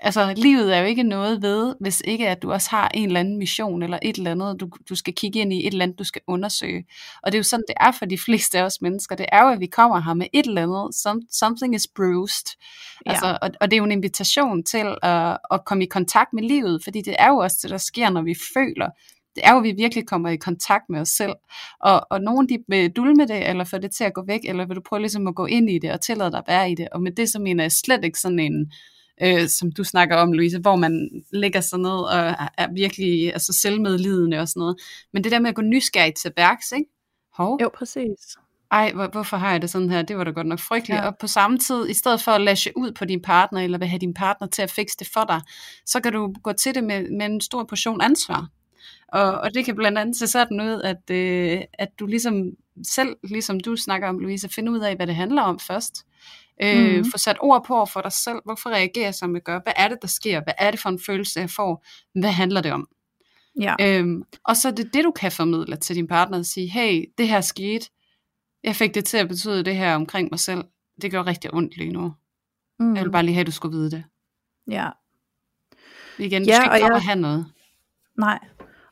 altså livet er jo ikke noget ved, hvis ikke at du også har en eller anden mission, eller et eller andet, du, du skal kigge ind i, et eller andet, du skal undersøge. Og det er jo sådan, det er for de <laughs> fleste af os mennesker. Det er jo, at vi kommer her med et eller andet, some, something is bruised. Ja. Altså, og, og det er jo en invitation til at, at komme i kontakt med livet, fordi det er jo også det, der sker, når vi føler, det er jo, at vi virkelig kommer i kontakt med os selv. Og, og nogen de vil dulme det, eller få det til at gå væk, eller vil du prøve ligesom at gå ind i det, og tillade dig at være i det. Og med det, så mener jeg slet ikke sådan en, øh, som du snakker om, Louise, hvor man lægger sig ned og er virkelig altså selvmedlidende og sådan noget. Men det der med at gå nysgerrigt til værks, ikke? Hov. Jo, præcis. Ej, hvor, hvorfor har jeg det sådan her? Det var da godt nok frygteligt. Ja. Og på samme tid, i stedet for at lashe ud på din partner, eller vil have din partner til at fikse det for dig, så kan du gå til det med, med en stor portion ansvar. Og, og det kan blandt andet se sådan ud, at, øh, at du ligesom selv, ligesom du snakker om, Louise, finder ud af, hvad det handler om først. Øh, mm. Få sat ord på for dig selv. Hvorfor reagerer jeg, som jeg gør? Hvad er det, der sker? Hvad er det for en følelse, jeg får? Hvad handler det om? Ja. Øhm, og så er det det, du kan formidle til din partner og sige, hey, det her skete. Jeg fik det til at betyde det her omkring mig selv. Det gør rigtig ondt lige nu. Mm. Jeg vil bare lige have, at du skulle vide det. Ja. Igen, du ja, skal ikke og jeg... have noget. Nej,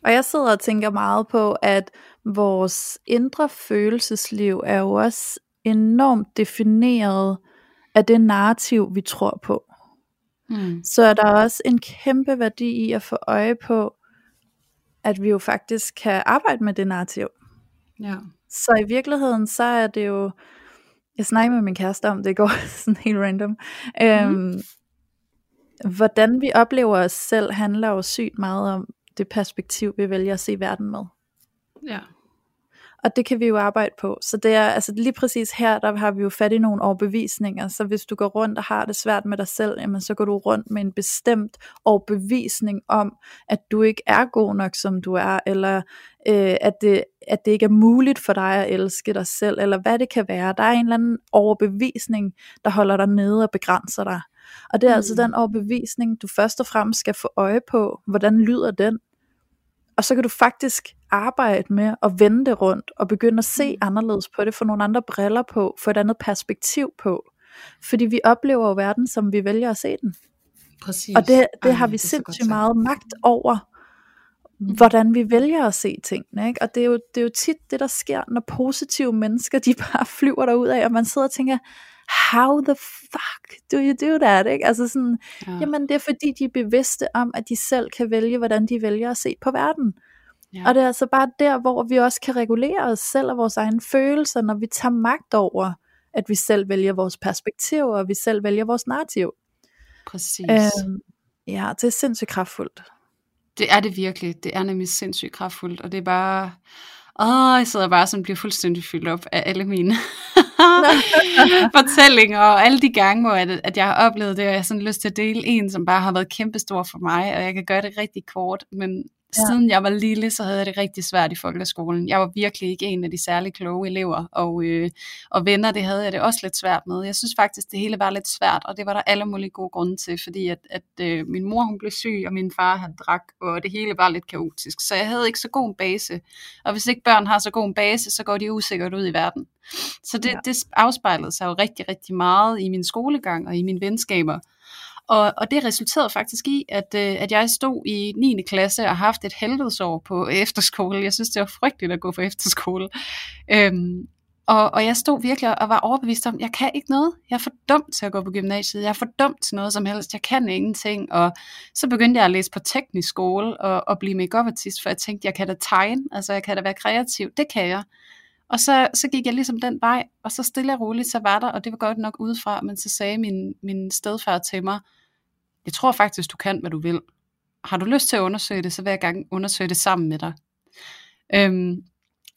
og jeg sidder og tænker meget på, at vores indre følelsesliv er jo også enormt defineret af det narrativ, vi tror på. Mm. Så er der også en kæmpe værdi i at få øje på, at vi jo faktisk kan arbejde med det narrativ. Ja. Så i virkeligheden, så er det jo, jeg snakker med min kæreste om, det går <laughs> sådan helt random, mm. øhm, hvordan vi oplever os selv, handler jo sygt meget om det perspektiv, vi vælger at se verden med. Ja. Og det kan vi jo arbejde på. Så det er altså lige præcis her, der har vi jo fat i nogle overbevisninger. Så hvis du går rundt og har det svært med dig selv, jamen så går du rundt med en bestemt overbevisning om, at du ikke er god nok, som du er, eller øh, at, det, at det ikke er muligt for dig at elske dig selv, eller hvad det kan være. Der er en eller anden overbevisning, der holder dig nede og begrænser dig. Og det er altså mm. altså den overbevisning, du først og fremmest skal få øje på, hvordan lyder den, og så kan du faktisk arbejde med at vende det rundt, og begynde at se mm. anderledes på det, få nogle andre briller på, få et andet perspektiv på. Fordi vi oplever jo verden, som vi vælger at se den. Præcis. Og det, det Ej, har vi det sindssygt meget magt over, mm. hvordan vi vælger at se tingene. Ikke? Og det er, jo, det er jo tit det, der sker, når positive mennesker, <laughs> de bare flyver derud af, og man sidder og tænker, how the fuck do you do that? Ikke? Altså sådan, ja. jamen det er fordi, de er bevidste om, at de selv kan vælge, hvordan de vælger at se på verden. Ja. Og det er altså bare der, hvor vi også kan regulere os selv og vores egne følelser, når vi tager magt over, at vi selv vælger vores perspektiv, og vi selv vælger vores narrativ. Præcis. Øhm, ja, det er sindssygt kraftfuldt. Det er det virkelig. Det er nemlig sindssygt kraftfuldt, og det er bare... Åh, jeg sidder bare sådan bliver fuldstændig fyldt op af alle mine <laughs> fortællinger, og alle de gange, hvor at, at jeg har oplevet det, og jeg har sådan lyst til at dele en, som bare har været kæmpestor for mig, og jeg kan gøre det rigtig kort, men Ja. Siden jeg var lille, så havde jeg det rigtig svært i folkeskolen. Jeg var virkelig ikke en af de særlig kloge elever, og, øh, og venner, det havde jeg det også lidt svært med. Jeg synes faktisk, det hele var lidt svært, og det var der alle mulige gode grunde til, fordi at, at øh, min mor hun blev syg, og min far han drak, og det hele var lidt kaotisk. Så jeg havde ikke så god en base, og hvis ikke børn har så god en base, så går de usikkert ud i verden. Så det, ja. det afspejlede sig jo rigtig, rigtig meget i min skolegang og i mine venskaber. Og, og det resulterede faktisk i, at, øh, at jeg stod i 9. klasse og haft et helvedesår på efterskole. Jeg synes, det var frygteligt at gå på efterskole. Øhm, og, og jeg stod virkelig og var overbevist om, jeg kan ikke noget. Jeg er for dum til at gå på gymnasiet. Jeg er for dum til noget som helst. Jeg kan ingenting. Og så begyndte jeg at læse på teknisk skole og, og blive make artist for jeg tænkte, jeg kan da tegne. Altså, jeg kan da være kreativ. Det kan jeg. Og så, så gik jeg ligesom den vej, og så stille og roligt, så var der, og det var godt nok udefra, men så sagde min, min stedfar til mig, jeg tror faktisk, du kan, hvad du vil. Har du lyst til at undersøge det, så vil jeg gerne undersøge det sammen med dig. Øhm,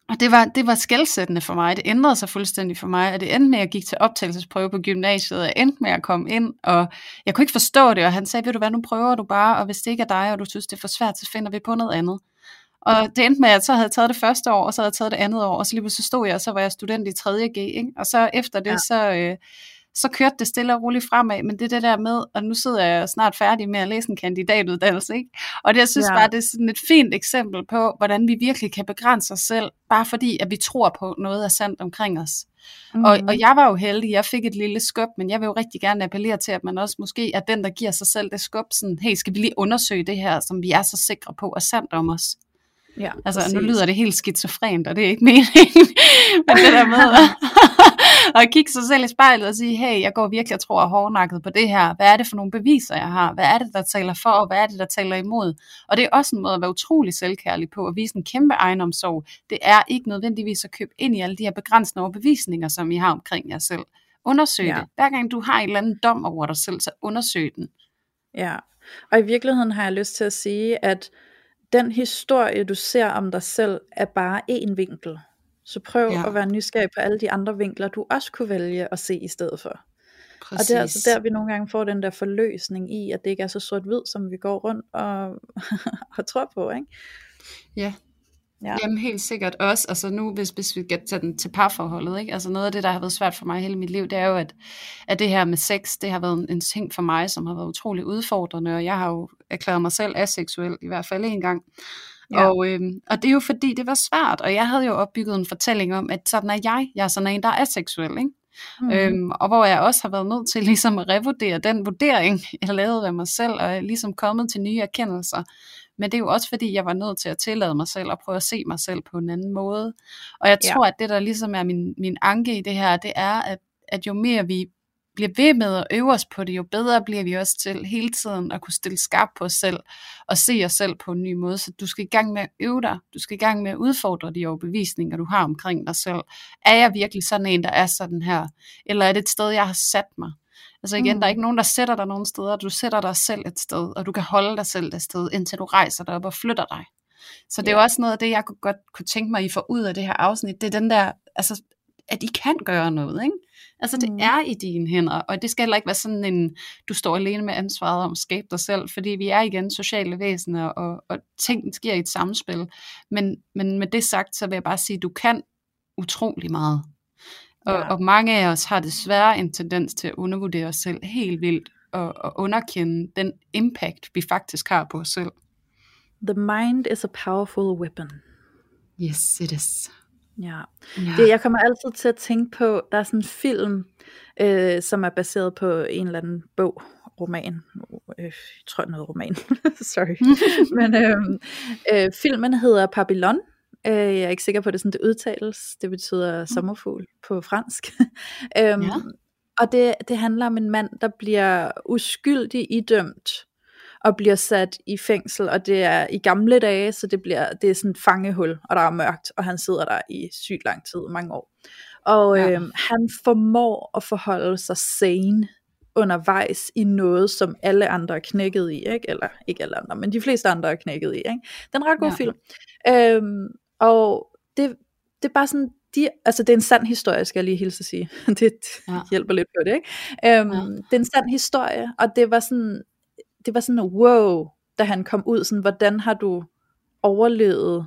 og det var, det var skældsættende for mig. Det ændrede sig fuldstændig for mig, og det endte med, at jeg gik til optagelsesprøve på gymnasiet, og endte med at komme ind, og jeg kunne ikke forstå det, og han sagde, ved du hvad, nu prøver du bare, og hvis det ikke er dig, og du synes, det er for svært, så finder vi på noget andet. Og det endte med, at jeg så havde taget det første år, og så havde jeg taget det andet år, og så lige så stod jeg, og så var jeg student i 3.G, ikke? og så efter det, ja. så, øh, så kørte det stille og roligt fremad, men det er det der med, og nu sidder jeg snart færdig med at læse en kandidatuddannelse, ikke? og det, jeg synes ja. bare, det er sådan et fint eksempel på, hvordan vi virkelig kan begrænse os selv, bare fordi, at vi tror på noget er sandt omkring os. Mm. Og, og jeg var jo heldig, jeg fik et lille skub, men jeg vil jo rigtig gerne appellere til, at man også måske er den, der giver sig selv det skub, sådan, hey, skal vi lige undersøge det her, som vi er så sikre på er sandt om os. Ja, altså, præcis. nu lyder det helt skizofrent, og det er ikke meningen, <laughs> men det der med <laughs> at <laughs> kigge sig selv i spejlet og sige, hey, jeg går virkelig og tror hårdnakket på det her. Hvad er det for nogle beviser, jeg har? Hvad er det, der taler for, og hvad er det, der taler imod? Og det er også en måde at være utrolig selvkærlig på, at vise en kæmpe egenomsorg. Det er ikke nødvendigvis at købe ind i alle de her begrænsende overbevisninger, som I har omkring jer selv. Undersøg ja. det. Hver gang du har en eller anden dom over dig selv, så undersøg den. Ja, og i virkeligheden har jeg lyst til at sige, at den historie, du ser om dig selv, er bare én vinkel. Så prøv ja. at være nysgerrig på alle de andre vinkler, du også kunne vælge at se i stedet for. Præcis. Og det er altså der, vi nogle gange får den der forløsning i, at det ikke er så sort-hvid, som vi går rundt og, <laughs> og tror på, ikke? Ja, Ja. Jamen helt sikkert også, altså nu hvis, hvis vi kan tage den til parforholdet, ikke? altså noget af det, der har været svært for mig hele mit liv, det er jo, at, at det her med sex, det har været en, en ting for mig, som har været utrolig udfordrende, og jeg har jo erklæret mig selv aseksuel, i hvert fald en gang. Ja. Og, øhm, og det er jo fordi, det var svært, og jeg havde jo opbygget en fortælling om, at sådan er jeg, jeg er sådan en, der er aseksuel, ikke? Mm. Øhm, og hvor jeg også har været nødt til ligesom at revurdere den vurdering, jeg lavede af mig selv, og ligesom kommet til nye erkendelser. Men det er jo også fordi, jeg var nødt til at tillade mig selv og prøve at se mig selv på en anden måde. Og jeg tror, ja. at det der ligesom er min, min anke i det her, det er, at, at jo mere vi bliver ved med at øve os på det, jo bedre bliver vi også til hele tiden at kunne stille skarp på os selv og se os selv på en ny måde. Så du skal i gang med at øve dig. Du skal i gang med at udfordre de overbevisninger, du har omkring dig selv. Er jeg virkelig sådan en, der er sådan her? Eller er det et sted, jeg har sat mig? Altså igen, mm. der er mm. ikke nogen, der sætter dig nogen steder. Du sætter dig selv et sted, og du kan holde dig selv et sted, indtil du rejser dig op og flytter dig. Så det er jo også noget af det, jeg kunne godt kunne tænke mig, I får ud af det her afsnit. Det er den der, altså, at I kan gøre noget, ikke? Altså det mm. er i dine hænder, og det skal heller ikke være sådan en, du står alene med ansvaret om at skabe dig selv, fordi vi er igen sociale væsener, og, og ting sker i et samspil. Men, men med det sagt, så vil jeg bare sige, at du kan utrolig meget. Og, ja. og mange af os har desværre en tendens til at undervurdere os selv helt vildt, og, og underkende den impact, vi faktisk har på os selv. The mind is a powerful weapon. Yes, it is. Ja. ja. Det, jeg kommer altid til at tænke på, der er sådan en film, øh, som er baseret på en eller anden bog, roman, øh, jeg tror noget roman, <laughs> sorry, <laughs> men øh, øh, filmen hedder Babylon, øh, jeg er ikke sikker på, at det sådan det udtales, det betyder mm. sommerfugl på fransk, <laughs> øhm, ja. og det, det handler om en mand, der bliver uskyldig idømt, og bliver sat i fængsel, og det er i gamle dage, så det, bliver, det er sådan et fangehul, og der er mørkt, og han sidder der i sygt lang tid, mange år. Og ja. øhm, han formår at forholde sig sane undervejs i noget, som alle andre er knækket i, ikke? eller ikke alle andre, men de fleste andre er knækket i. Ikke? Det er en ret god ja. film. Øhm, og det, det er bare sådan, de, altså det er en sand historie, skal jeg lige hilse at sige. <laughs> det ja. hjælper lidt på det, ikke? Øhm, ja. Det er en sand historie, og det var sådan, det var sådan, wow, da han kom ud, sådan, hvordan har du overlevet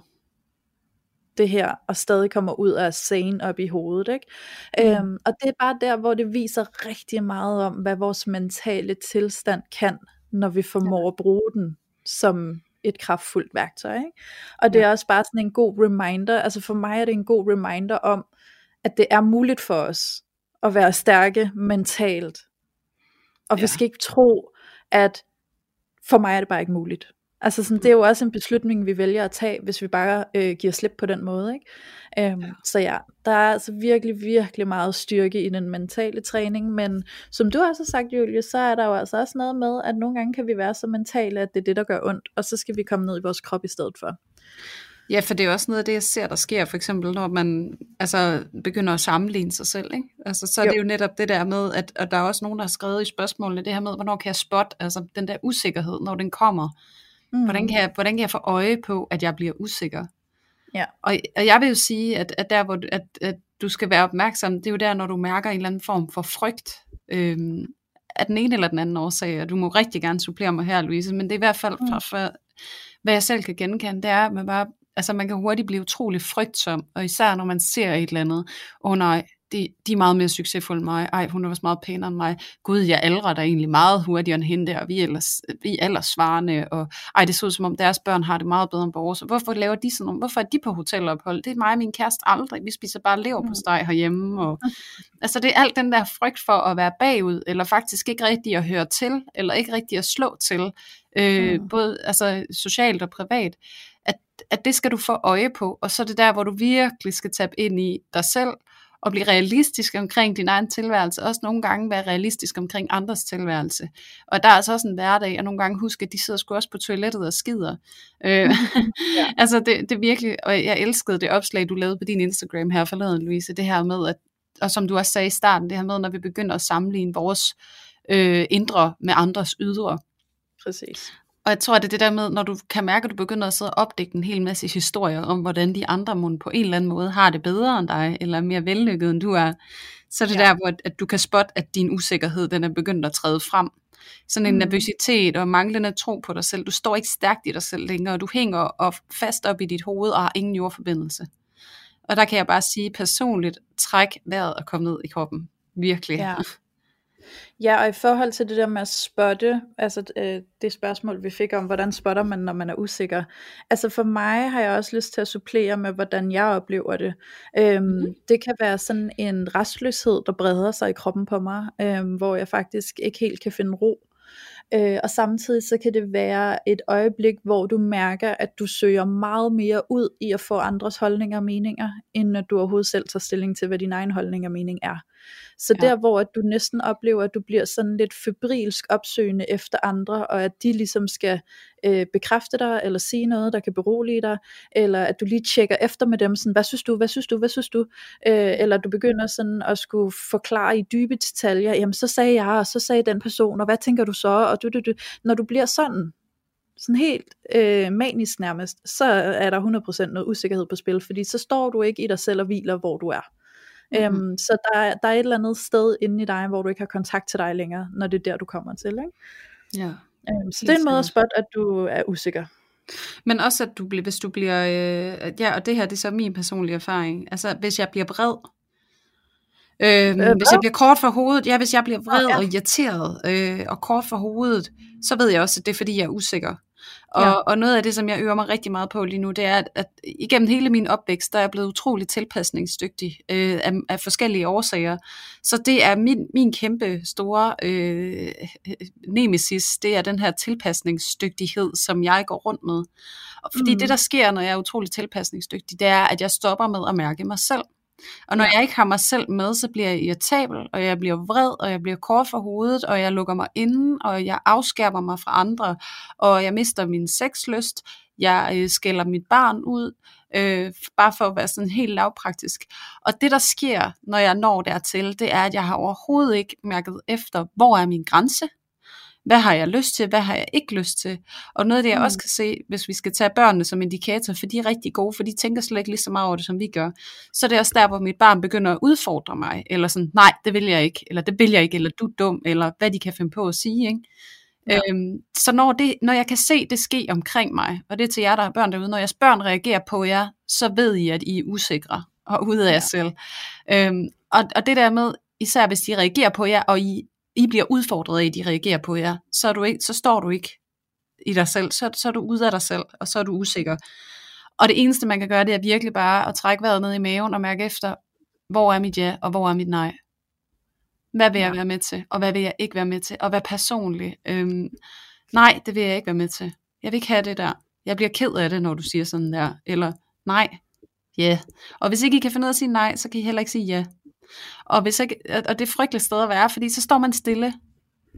det her, og stadig kommer ud af scenen op i hovedet, ikke? Mm. Øhm, og det er bare der, hvor det viser rigtig meget om, hvad vores mentale tilstand kan, når vi formår ja. at bruge den som et kraftfuldt værktøj, ikke? Og det ja. er også bare sådan en god reminder, altså for mig er det en god reminder om, at det er muligt for os, at være stærke mentalt, og ja. vi skal ikke tro, at for mig er det bare ikke muligt. Altså sådan, det er jo også en beslutning, vi vælger at tage, hvis vi bare øh, giver slip på den måde. Ikke? Øhm, ja. Så ja, der er altså virkelig, virkelig meget styrke i den mentale træning, men som du også har sagt, Julie, så er der jo altså også noget med, at nogle gange kan vi være så mentale, at det er det, der gør ondt, og så skal vi komme ned i vores krop i stedet for. Ja, for det er også noget af det, jeg ser, der sker, for eksempel når man altså, begynder at sammenligne sig selv. Ikke? Altså, så er jo. det jo netop det der med, at, at der er også nogen, der har skrevet i spørgsmålene, det her med, hvornår kan jeg spotte altså, den der usikkerhed, når den kommer. Mm. Hvordan, kan jeg, hvordan kan jeg få øje på, at jeg bliver usikker? Ja. Og, og jeg vil jo sige, at, at der hvor at, at du skal være opmærksom, det er jo der, når du mærker en eller anden form for frygt, øhm, af den ene eller den anden årsag, og du må rigtig gerne supplere mig her, Louise, men det er i hvert fald, mm. for, for, hvad jeg selv kan genkende, det er, at man bare Altså man kan hurtigt blive utrolig frygtsom, og især når man ser et eller andet, åh oh nej, de, de er meget mere succesfulde end mig. Ej, hun er også meget pænere end mig. Gud, jeg aldrer der egentlig meget hurtigere end hende der, og vi er ellers, vi er svarende, og ej, det ser ud som om deres børn har det meget bedre end vores. Hvorfor laver de sådan nogle, hvorfor er de på hotelophold? Det er mig og min kæreste aldrig. Vi spiser bare lever på steg herhjemme. Og, altså det er alt den der frygt for at være bagud, eller faktisk ikke rigtig at høre til, eller ikke rigtig at slå til, øh, mm. både altså, socialt og privat, at, at det skal du få øje på, og så er det der, hvor du virkelig skal tabe ind i dig selv, og blive realistisk omkring din egen tilværelse, også nogle gange være realistisk omkring andres tilværelse. Og der er altså også en hverdag, og nogle gange huske, at de sidder sgu også på toilettet og skider. Øh, ja. <laughs> altså det, det virkelig, og jeg elskede det opslag, du lavede på din Instagram her forleden, Louise, det her med, at, og som du også sagde i starten, det her med, når vi begynder at sammenligne vores øh, indre med andres ydre. Præcis. Og jeg tror, at det er det der med, når du kan mærke, at du begynder at sidde og opdække en hel masse historier om, hvordan de andre må på en eller anden måde har det bedre end dig, eller mere vellykket end du er, så er det ja. der, hvor at du kan spotte, at din usikkerhed den er begyndt at træde frem. Sådan en mm. nervøsitet og manglende tro på dig selv. Du står ikke stærkt i dig selv længere, og du hænger og fast op i dit hoved og har ingen jordforbindelse. Og der kan jeg bare sige personligt, træk vejret og kom ned i kroppen. Virkelig. Ja. <laughs> Ja, og i forhold til det der med at spotte, altså øh, det spørgsmål vi fik om, hvordan spotter man, når man er usikker. Altså for mig har jeg også lyst til at supplere med, hvordan jeg oplever det. Øhm, mm. Det kan være sådan en restløshed, der breder sig i kroppen på mig, øhm, hvor jeg faktisk ikke helt kan finde ro. Øh, og samtidig så kan det være et øjeblik, hvor du mærker, at du søger meget mere ud i at få andres holdninger og meninger, end at du overhovedet selv tager stilling til, hvad din egen holdning og mening er. Så ja. der hvor at du næsten oplever, at du bliver sådan lidt febrilsk opsøgende efter andre, og at de ligesom skal øh, bekræfte dig, eller sige noget, der kan berolige dig, eller at du lige tjekker efter med dem, sådan, hvad synes du, hvad synes du, hvad synes du, øh, eller du begynder sådan at skulle forklare i dybe detaljer, jamen så sagde jeg, og så sagde den person, og hvad tænker du så, og du, du, du. når du bliver sådan, sådan helt øh, manisk nærmest, så er der 100% noget usikkerhed på spil, fordi så står du ikke i dig selv og hviler, hvor du er. Mm-hmm. Øhm, så der, der er et eller andet sted inde i dig, hvor du ikke har kontakt til dig længere, når det er der, du kommer til. Ikke? Ja. Øhm, så det er en måde at spotte, at du er usikker. Men også at du bliver, hvis du bliver, øh, ja, og det her det er så min personlige erfaring, altså hvis jeg bliver vred, øh, øh, hvis jeg bliver kort for hovedet, ja, hvis jeg bliver vred ja. og irriteret øh, og kort for hovedet, så ved jeg også, at det er fordi, jeg er usikker. Og, ja. og noget af det, som jeg øver mig rigtig meget på lige nu, det er, at, at igennem hele min opvækst, der er jeg blevet utrolig tilpasningsdygtig øh, af, af forskellige årsager. Så det er min, min kæmpe store øh, nemesis, det er den her tilpasningsdygtighed, som jeg går rundt med. Fordi mm. det, der sker, når jeg er utrolig tilpasningsdygtig, det er, at jeg stopper med at mærke mig selv. Og når ja. jeg ikke har mig selv med, så bliver jeg irritabel, og jeg bliver vred, og jeg bliver kort for hovedet, og jeg lukker mig inde, og jeg afskærmer mig fra andre, og jeg mister min sexlyst, jeg øh, skælder mit barn ud, øh, bare for at være sådan helt lavpraktisk. Og det der sker, når jeg når dertil, det er, at jeg har overhovedet ikke mærket efter, hvor er min grænse, hvad har jeg lyst til, hvad har jeg ikke lyst til? Og noget af det, jeg mm. også kan se, hvis vi skal tage børnene som indikator, for de er rigtig gode, for de tænker slet ikke lige så meget over det, som vi gør, så det er også der, hvor mit barn begynder at udfordre mig, eller sådan, nej, det vil jeg ikke, eller det vil jeg ikke, eller du er dum, eller hvad de kan finde på at sige, ikke? Ja. Øhm, så når, det, når jeg kan se det ske omkring mig, og det er til jer, der har børn derude, når jeres børn reagerer på jer, så ved I, at I er usikre og ude af ja. jer selv. Øhm, og, og det der med, især hvis de reagerer på jer, og I i bliver udfordret af, at de reagerer på jer, så, er du ikke, så står du ikke i dig selv, så, så er du ude af dig selv, og så er du usikker. Og det eneste, man kan gøre, det er virkelig bare at trække vejret ned i maven og mærke efter, hvor er mit ja, og hvor er mit nej. Hvad vil jeg være med til, og hvad vil jeg ikke være med til, og hvad personligt. Øhm, nej, det vil jeg ikke være med til. Jeg vil ikke have det der. Jeg bliver ked af det, når du siger sådan der. Eller nej, ja. Yeah. Og hvis ikke I kan finde ud af at sige nej, så kan I heller ikke sige ja. Og, hvis ikke, og det er frygteligt sted at være, fordi så står man stille.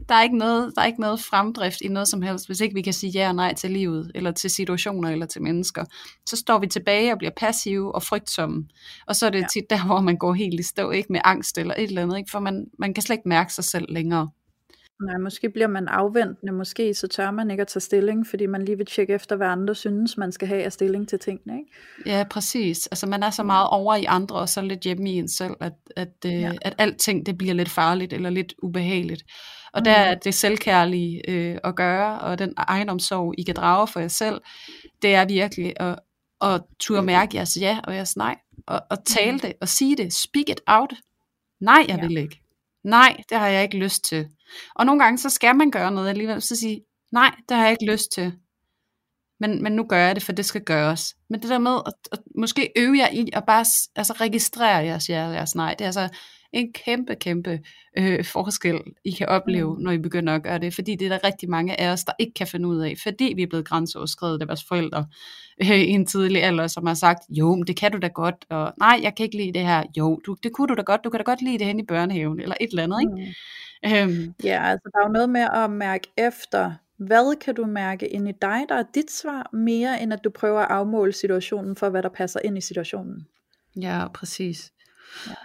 Der er, ikke noget, der er ikke noget fremdrift i noget som helst, hvis ikke vi kan sige ja og nej til livet, eller til situationer, eller til mennesker. Så står vi tilbage og bliver passive og frygtsomme. Og så er det ja. tit der, hvor man går helt i stå, ikke med angst eller et eller andet, ikke? for man, man kan slet ikke mærke sig selv længere. Nej, måske bliver man afventende, måske så tør man ikke at tage stilling, fordi man lige vil tjekke efter, hvad andre synes, man skal have af stilling til tingene, ikke? Ja, præcis. Altså man er så meget over i andre, og så lidt hjemme i en selv, at, at, øh, ja. at alting det bliver lidt farligt, eller lidt ubehageligt. Og mm. der er det selvkærlige øh, at gøre, og den egenomsorg, I kan drage for jer selv, det er virkelig at, at turde mærke jeres ja og jeres nej, og, og tale mm. det, og sige det, speak it out, Nej, jeg Ja. vil ikke. Nej, det har jeg ikke lyst til. Og nogle gange, så skal man gøre noget alligevel. Så sige, nej, det har jeg ikke lyst til. Men, men nu gør jeg det, for det skal gøres. Men det der med at, at måske øve jer i at bare altså, registrere jeres, ja, jeres nej, det er altså en kæmpe, kæmpe øh, forskel, I kan opleve, Mm. når I begynder at gøre det. Fordi det er der rigtig mange af os, der ikke kan finde ud af, fordi vi er blevet grænseoverskrevet af vores forældre øh, i en tidlig alder, som har sagt, jo, men det kan du da godt, og nej, jeg kan ikke lide det her. Jo, du, det kunne du da godt, du kan da godt lide det hen i børnehaven, eller et eller andet, ikke? Mm. Øhm, Ja, altså der er jo noget med at mærke efter, hvad kan du mærke ind i dig, der er dit svar, mere end at du prøver at afmåle situationen for, hvad der passer ind i situationen. Ja, præcis.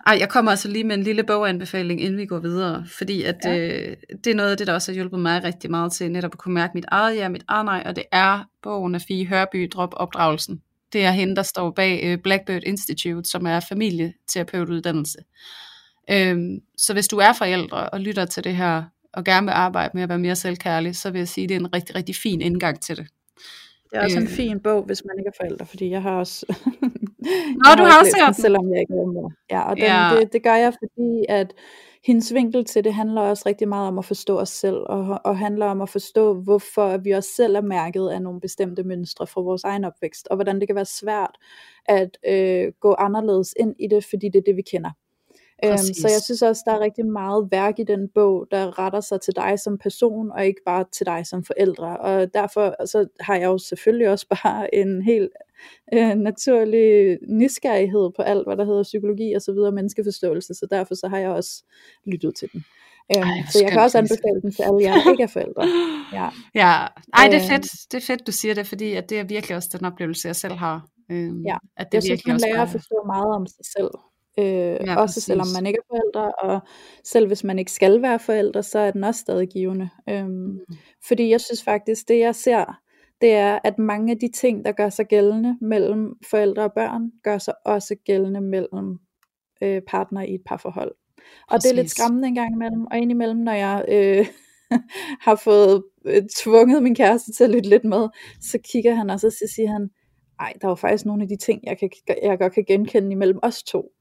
Ej, jeg kommer altså lige med en lille boganbefaling, inden vi går videre, fordi at, Ja. øh, det er noget af det, der også har hjulpet mig rigtig meget til netop at kunne mærke mit eget ja, mit eget nej, og det er bogen af Fie Hørby, Drop opdragelsen. Det er hende, der står bag øh, Blackbird Institute, som er familieterapeutuddannelse. Øhm, så hvis du er forældre og lytter til det her, og gerne vil arbejde med at være mere selvkærlig, så vil jeg sige, at det er en rigtig, rigtig fin indgang til det. Det er også en Øh. fin bog, hvis man ikke er forælder, fordi jeg har også... Nå, <laughs> du har også læst den, hørt den. Selvom jeg ikke er mor. Ja, og den, Ja. Det, det gør jeg, fordi at hendes vinkel til det handler også rigtig meget om at forstå os selv, og, og handler om at forstå, hvorfor vi også selv er mærket af nogle bestemte mønstre fra vores egen opvækst, og hvordan det kan være svært at øh, gå anderledes ind i det, fordi det er det, vi kender. Øhm, så Præcis. jeg synes også, der er rigtig meget værk i den bog, der retter sig til dig som person, og ikke bare til dig som forældre. Og derfor så har jeg jo selvfølgelig også <laughs> bare en helt øh, naturlig nysgerrighed på alt, hvad der hedder psykologi og så videre, menneskeforståelse, så derfor så har jeg også lyttet til den. Øhm, Ej, så jeg kan også anbefale den til alle jer, ikke er forældre. Ja. <laughs> Ja, ej, det er Øhm. fedt, det er fedt, du siger det, fordi at det er virkelig også den oplevelse, jeg selv har. Øhm, Ja, at det Jeg synes, virkelig man også lærer at forstå meget om sig selv. Øh, Ja, også selvom præcis. man ikke er forældre, og selv hvis man ikke skal være forældre, så er den også stadig givende. Øhm, Mm. Fordi jeg synes faktisk, det jeg ser, det er, at mange af de ting, der gør sig gældende mellem forældre og børn, gør sig også gældende mellem øh, partnere i et parforhold. Og det er lidt Præcis. skræmmende en gang imellem, og indimellem, når jeg øh, <laughs> har fået øh, tvunget min kæreste til at lytte lidt med, så kigger han også, og så siger han, ej, der er jo faktisk nogle af de ting, jeg, kan, jeg godt kan genkende imellem os to.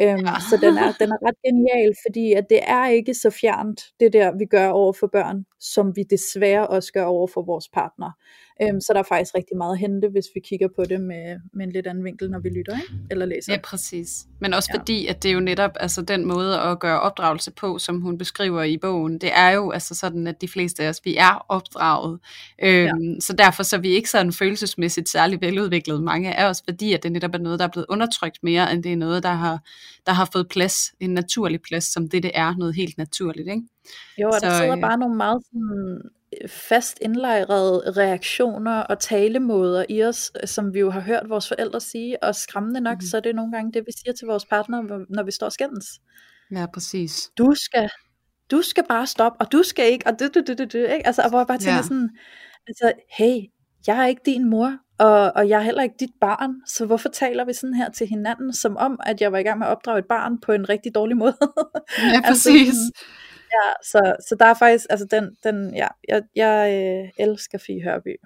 Øhm, Ja. Så den er, den er ret genial, fordi at det er ikke så fjernt, det der vi gør over for børn, som vi desværre også gør over for vores partner. Øhm, så der er faktisk rigtig meget at hente, hvis vi kigger på det med, med en lidt anden vinkel, når vi lytter, ikke? eller læser. Ja, præcis. Men også Ja. fordi, at det er jo netop altså, den måde at gøre opdragelse på, som hun beskriver i bogen. Det er jo altså sådan, at de fleste af os, vi er opdraget. Øhm, Så derfor så er vi ikke sådan følelsesmæssigt særlig veludviklet, mange af os, fordi at det netop er noget, der er blevet undertrykt mere, end det er noget, der har, der har fået plads, en naturlig plads, som det det er, noget helt naturligt. Ikke? Jo, og der Så, sidder øh, bare nogle meget sådan, fast indlejrede reaktioner og talemåder i os, øh, som vi jo har hørt vores forældre sige, og skræmmende nok, Mhm. så er det nogle gange det, vi siger til vores partner, når vi står skændes. Ja, præcis. Du skal, du skal bare stoppe, og du skal ikke, og du, du, du, du, du ikke? Altså, og hvor jeg bare tænker Ja. sådan, altså, hey, jeg er ikke din mor, og, og jeg er heller ikke dit barn, så hvorfor taler vi sådan her til hinanden, som om, at jeg var i gang med at opdrage et barn på en rigtig dårlig måde? Ja, <laughs> Altså præcis. sådan, Ja, så, så der er faktisk, altså den, den ja, jeg, jeg øh, elsker Fie Hørby,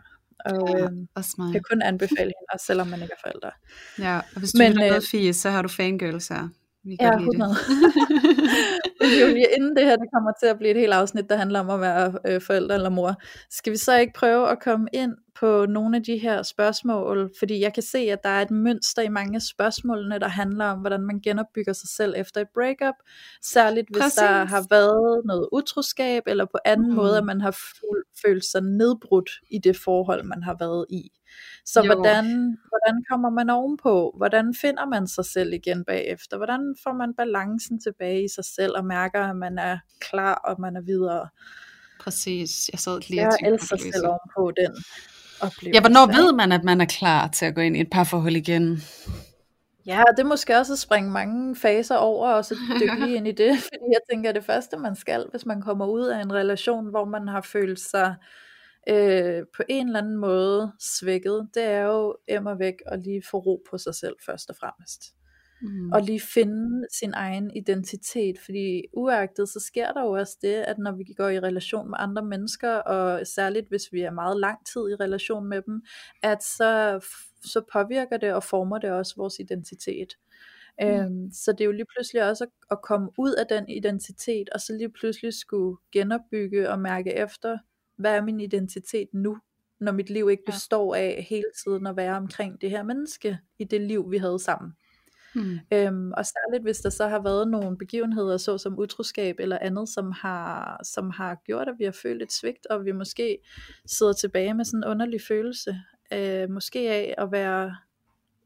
og Ja, øh, kan kun anbefale hende, også selvom man ikke er forældre. Ja, og hvis du Men, lytter øh, Fie, så har du fangirls her. Vi kan Ja, godt lide 100. det. Men <laughs> Julie, inden det her det kommer til at blive et helt afsnit, der handler om at være øh, forældre eller mor, skal vi så ikke prøve at komme ind på nogle af de her spørgsmål? Fordi jeg kan se, at der er et mønster i mange af spørgsmålene, der handler om, hvordan man genopbygger sig selv efter et breakup. Særligt hvis Præcis. der har været noget utroskab, eller på anden mm. måde, at man har føl- følt sig nedbrudt i det forhold, man har været i. Så Jo. hvordan, hvordan kommer man ovenpå? Hvordan finder man sig selv igen bagefter? Hvordan får man balancen tilbage i sig selv og mærker, at man er klar og man er videre? Præcis. Jeg sad lige og Jeg tænkte på elsker det. selv Lise. ovenpå den oplevelse. Ja, hvornår ved man, at man er klar til at gå ind i et parforhold igen? Ja, det er måske også at springe mange faser over, og så dykke <laughs> ind i det, fordi jeg tænker, at det første man skal, hvis man kommer ud af en relation, hvor man har følt sig øh, på en eller anden måde svækket, det er jo emmer væk og lige få ro på sig selv først og fremmest. Mm. Og lige finde sin egen identitet, fordi uagtet så sker der jo også det, at når vi går i relation med andre mennesker, og særligt hvis vi er meget lang tid i relation med dem, at så, så påvirker det og former det også vores identitet. Mm. Øhm, så det er jo lige pludselig også at, at komme ud af den identitet, og så lige pludselig skulle genopbygge og mærke efter, hvad er min identitet nu, når mit liv ikke består af hele tiden at være omkring det her menneske, i det liv vi havde sammen. Mm. Øhm, og særligt hvis der så har været nogle begivenheder, så som utroskab eller andet, som har, som har gjort, at vi har følt et svigt, og vi måske sidder tilbage med sådan en underlig følelse, øh, måske af at være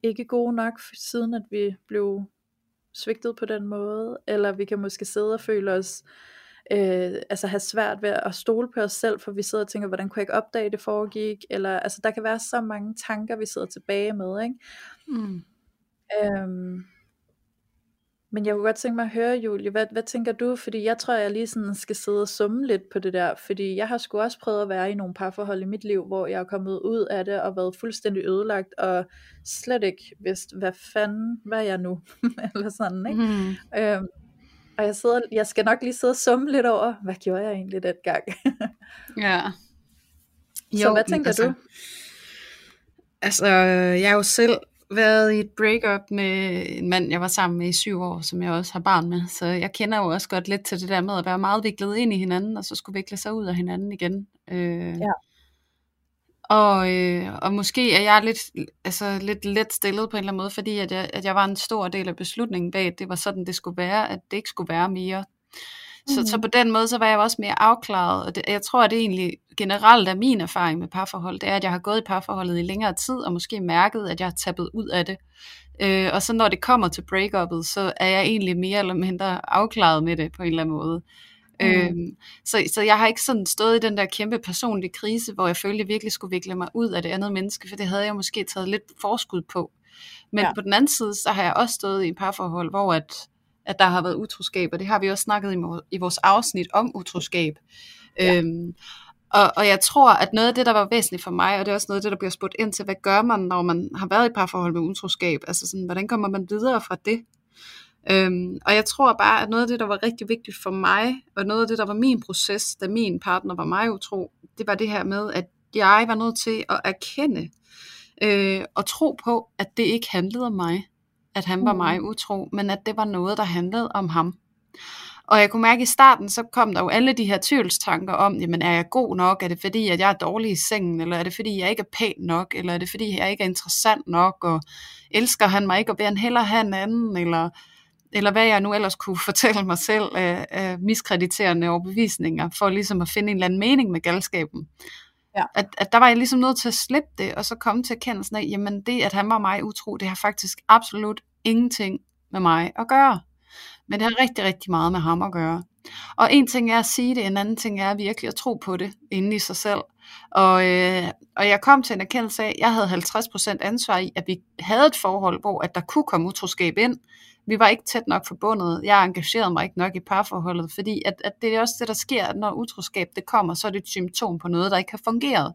ikke gode nok, siden at vi blev svigtet på den måde, eller vi kan måske sidde og føle os, øh, altså have svært ved at stole på os selv, for vi sidder og tænker, hvordan kunne jeg ikke opdage det foregik, eller altså der kan være så mange tanker, vi sidder tilbage med, ikke? Mm. Øhm, men jeg kunne godt tænke mig at høre, Julie, hvad, hvad tænker du? Fordi jeg tror, jeg lige sådan skal sidde og summe lidt på det der, fordi jeg har sgu også prøvet at være i nogle parforhold i mit liv, hvor jeg er kommet ud af det og været fuldstændig ødelagt, og slet ikke vidst, hvad fanden, hvad er jeg nu? <laughs> Eller sådan, ikke? Mm. Øhm, og jeg, sidder, jeg skal nok lige sidde og summe lidt over, hvad gjorde jeg egentlig den gang? <laughs> ja. Jo, Så hvad tænker altså, du? Altså, jeg er jo selv været i et breakup med en mand, jeg var sammen med i syv år, som jeg også har barn med. Så jeg kender jo også godt lidt til det der med at være meget viklet ind i hinanden, og så skulle vikle sig ud af hinanden igen. Øh, ja. Og, øh, og måske er jeg lidt, altså lidt let stillet på en eller anden måde, fordi at jeg, at jeg var en stor del af beslutningen bag, at det var sådan, det skulle være, at det ikke skulle være mere. Så, mm. så på den måde, så var jeg også mere afklaret, og det, jeg tror, at det egentlig generelt er min erfaring med parforhold, det er, at jeg har gået i parforholdet i længere tid, og måske mærket, at jeg har tappet ud af det. Øh, og så når det kommer til breakuppet, så er jeg egentlig mere eller mindre afklaret med det på en eller anden måde. Mm. Øhm, så, så jeg har ikke sådan stået i den der kæmpe personlige krise, hvor jeg følte, at jeg virkelig skulle vikle mig ud af det andet menneske, for det havde jeg måske taget lidt forskud på. Men ja. på den anden side, så har jeg også stået i et parforhold, hvor at, at der har været utroskab, og det har vi også snakket i, i vores afsnit om utroskab. Ja. Øhm, og, og jeg tror, at noget af det, der var væsentligt for mig, og det er også noget af det, der bliver spurgt ind til, hvad gør man, når man har været i parforhold med utroskab? Altså sådan, hvordan kommer man videre fra det? Øhm, og jeg tror bare, at noget af det, der var rigtig vigtigt for mig, og noget af det, der var min proces, da min partner var mig utro, det var det her med, at jeg var nødt til at erkende øh, og tro på, at det ikke handlede om mig, at han var mm. mig utro, men at det var noget, der handlede om ham. Og jeg kunne mærke i starten, så kom der jo alle de her tvivlstanker om, jamen er jeg god nok? Er det fordi, at jeg er dårlig i sengen? Eller er det fordi, jeg ikke er pæn nok? Eller er det fordi, jeg ikke er interessant nok? Og elsker han mig ikke, og vil han hellere have en anden? Eller, eller hvad jeg nu ellers kunne <laughs> fortælle mig selv af, af miskrediterende overbevisninger, for ligesom at finde en eller anden mening med galskaben. Ja. At, at der var jeg ligesom nødt til at slippe det, og så komme til erkendelsen af, jamen det, at han var mig utro, det har faktisk absolut ingenting med mig at gøre. Men det har rigtig, rigtig meget med ham at gøre. Og en ting er at sige det, en anden ting er virkelig at tro på det inde i sig selv. Og, øh, og jeg kom til en erkendelse af, at jeg havde 50% ansvar i, at vi havde et forhold, hvor at der kunne komme utroskab ind. Vi var ikke tæt nok forbundet. Jeg engagerede mig ikke nok i parforholdet, fordi at, at det er også det, der sker, at når utroskab det kommer, så er det et symptom på noget, der ikke har fungeret.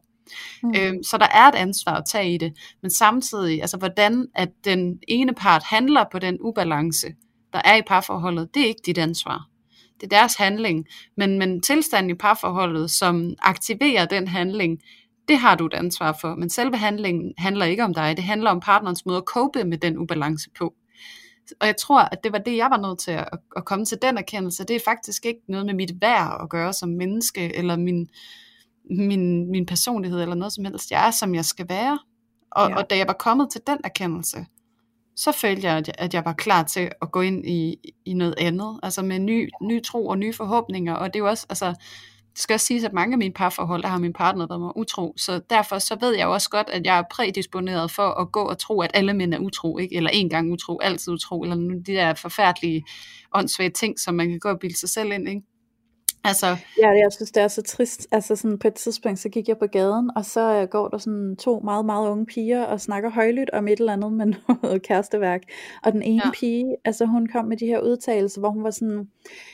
Mm. Øhm, så der er et ansvar at tage i det. Men samtidig, altså hvordan at den ene part handler på den ubalance, der er i parforholdet, det er ikke dit ansvar. Det er deres handling. Men, men tilstanden i parforholdet, som aktiverer den handling, det har du et ansvar for. Men selve handlingen handler ikke om dig. Det handler om partnerens måde at cope med den ubalance på. Og jeg tror, at det var det, jeg var nødt til at, at komme til den erkendelse. Det er faktisk ikke noget med mit værd at gøre som menneske, eller min, min, min personlighed, eller noget som helst. Jeg er, som jeg skal være. Og, ja. og da jeg var kommet til den erkendelse, så følte jeg, at jeg var klar til at gå ind i, i noget andet, altså med ny, ny tro og nye forhåbninger, og det er jo også, altså, det skal også siges, at mange af mine parforhold, der har min partner været mig utro, så derfor så ved jeg jo også godt, at jeg er prædisponeret for at gå og tro, at alle mænd er utro, ikke? eller en gang utro, altid utro, eller de der forfærdelige, åndssvage ting, som man kan gå og bilde sig selv ind, ikke? Altså. Ja, jeg synes, det er så trist. Altså sådan på et tidspunkt, så gik jeg på gaden, og så uh, går der sådan to meget, meget unge piger og snakker højlydt om et eller andet med <laughs> noget kæresteværk. Og den ene ja. pige, altså hun kom med de her udtalelser, hvor hun var sådan,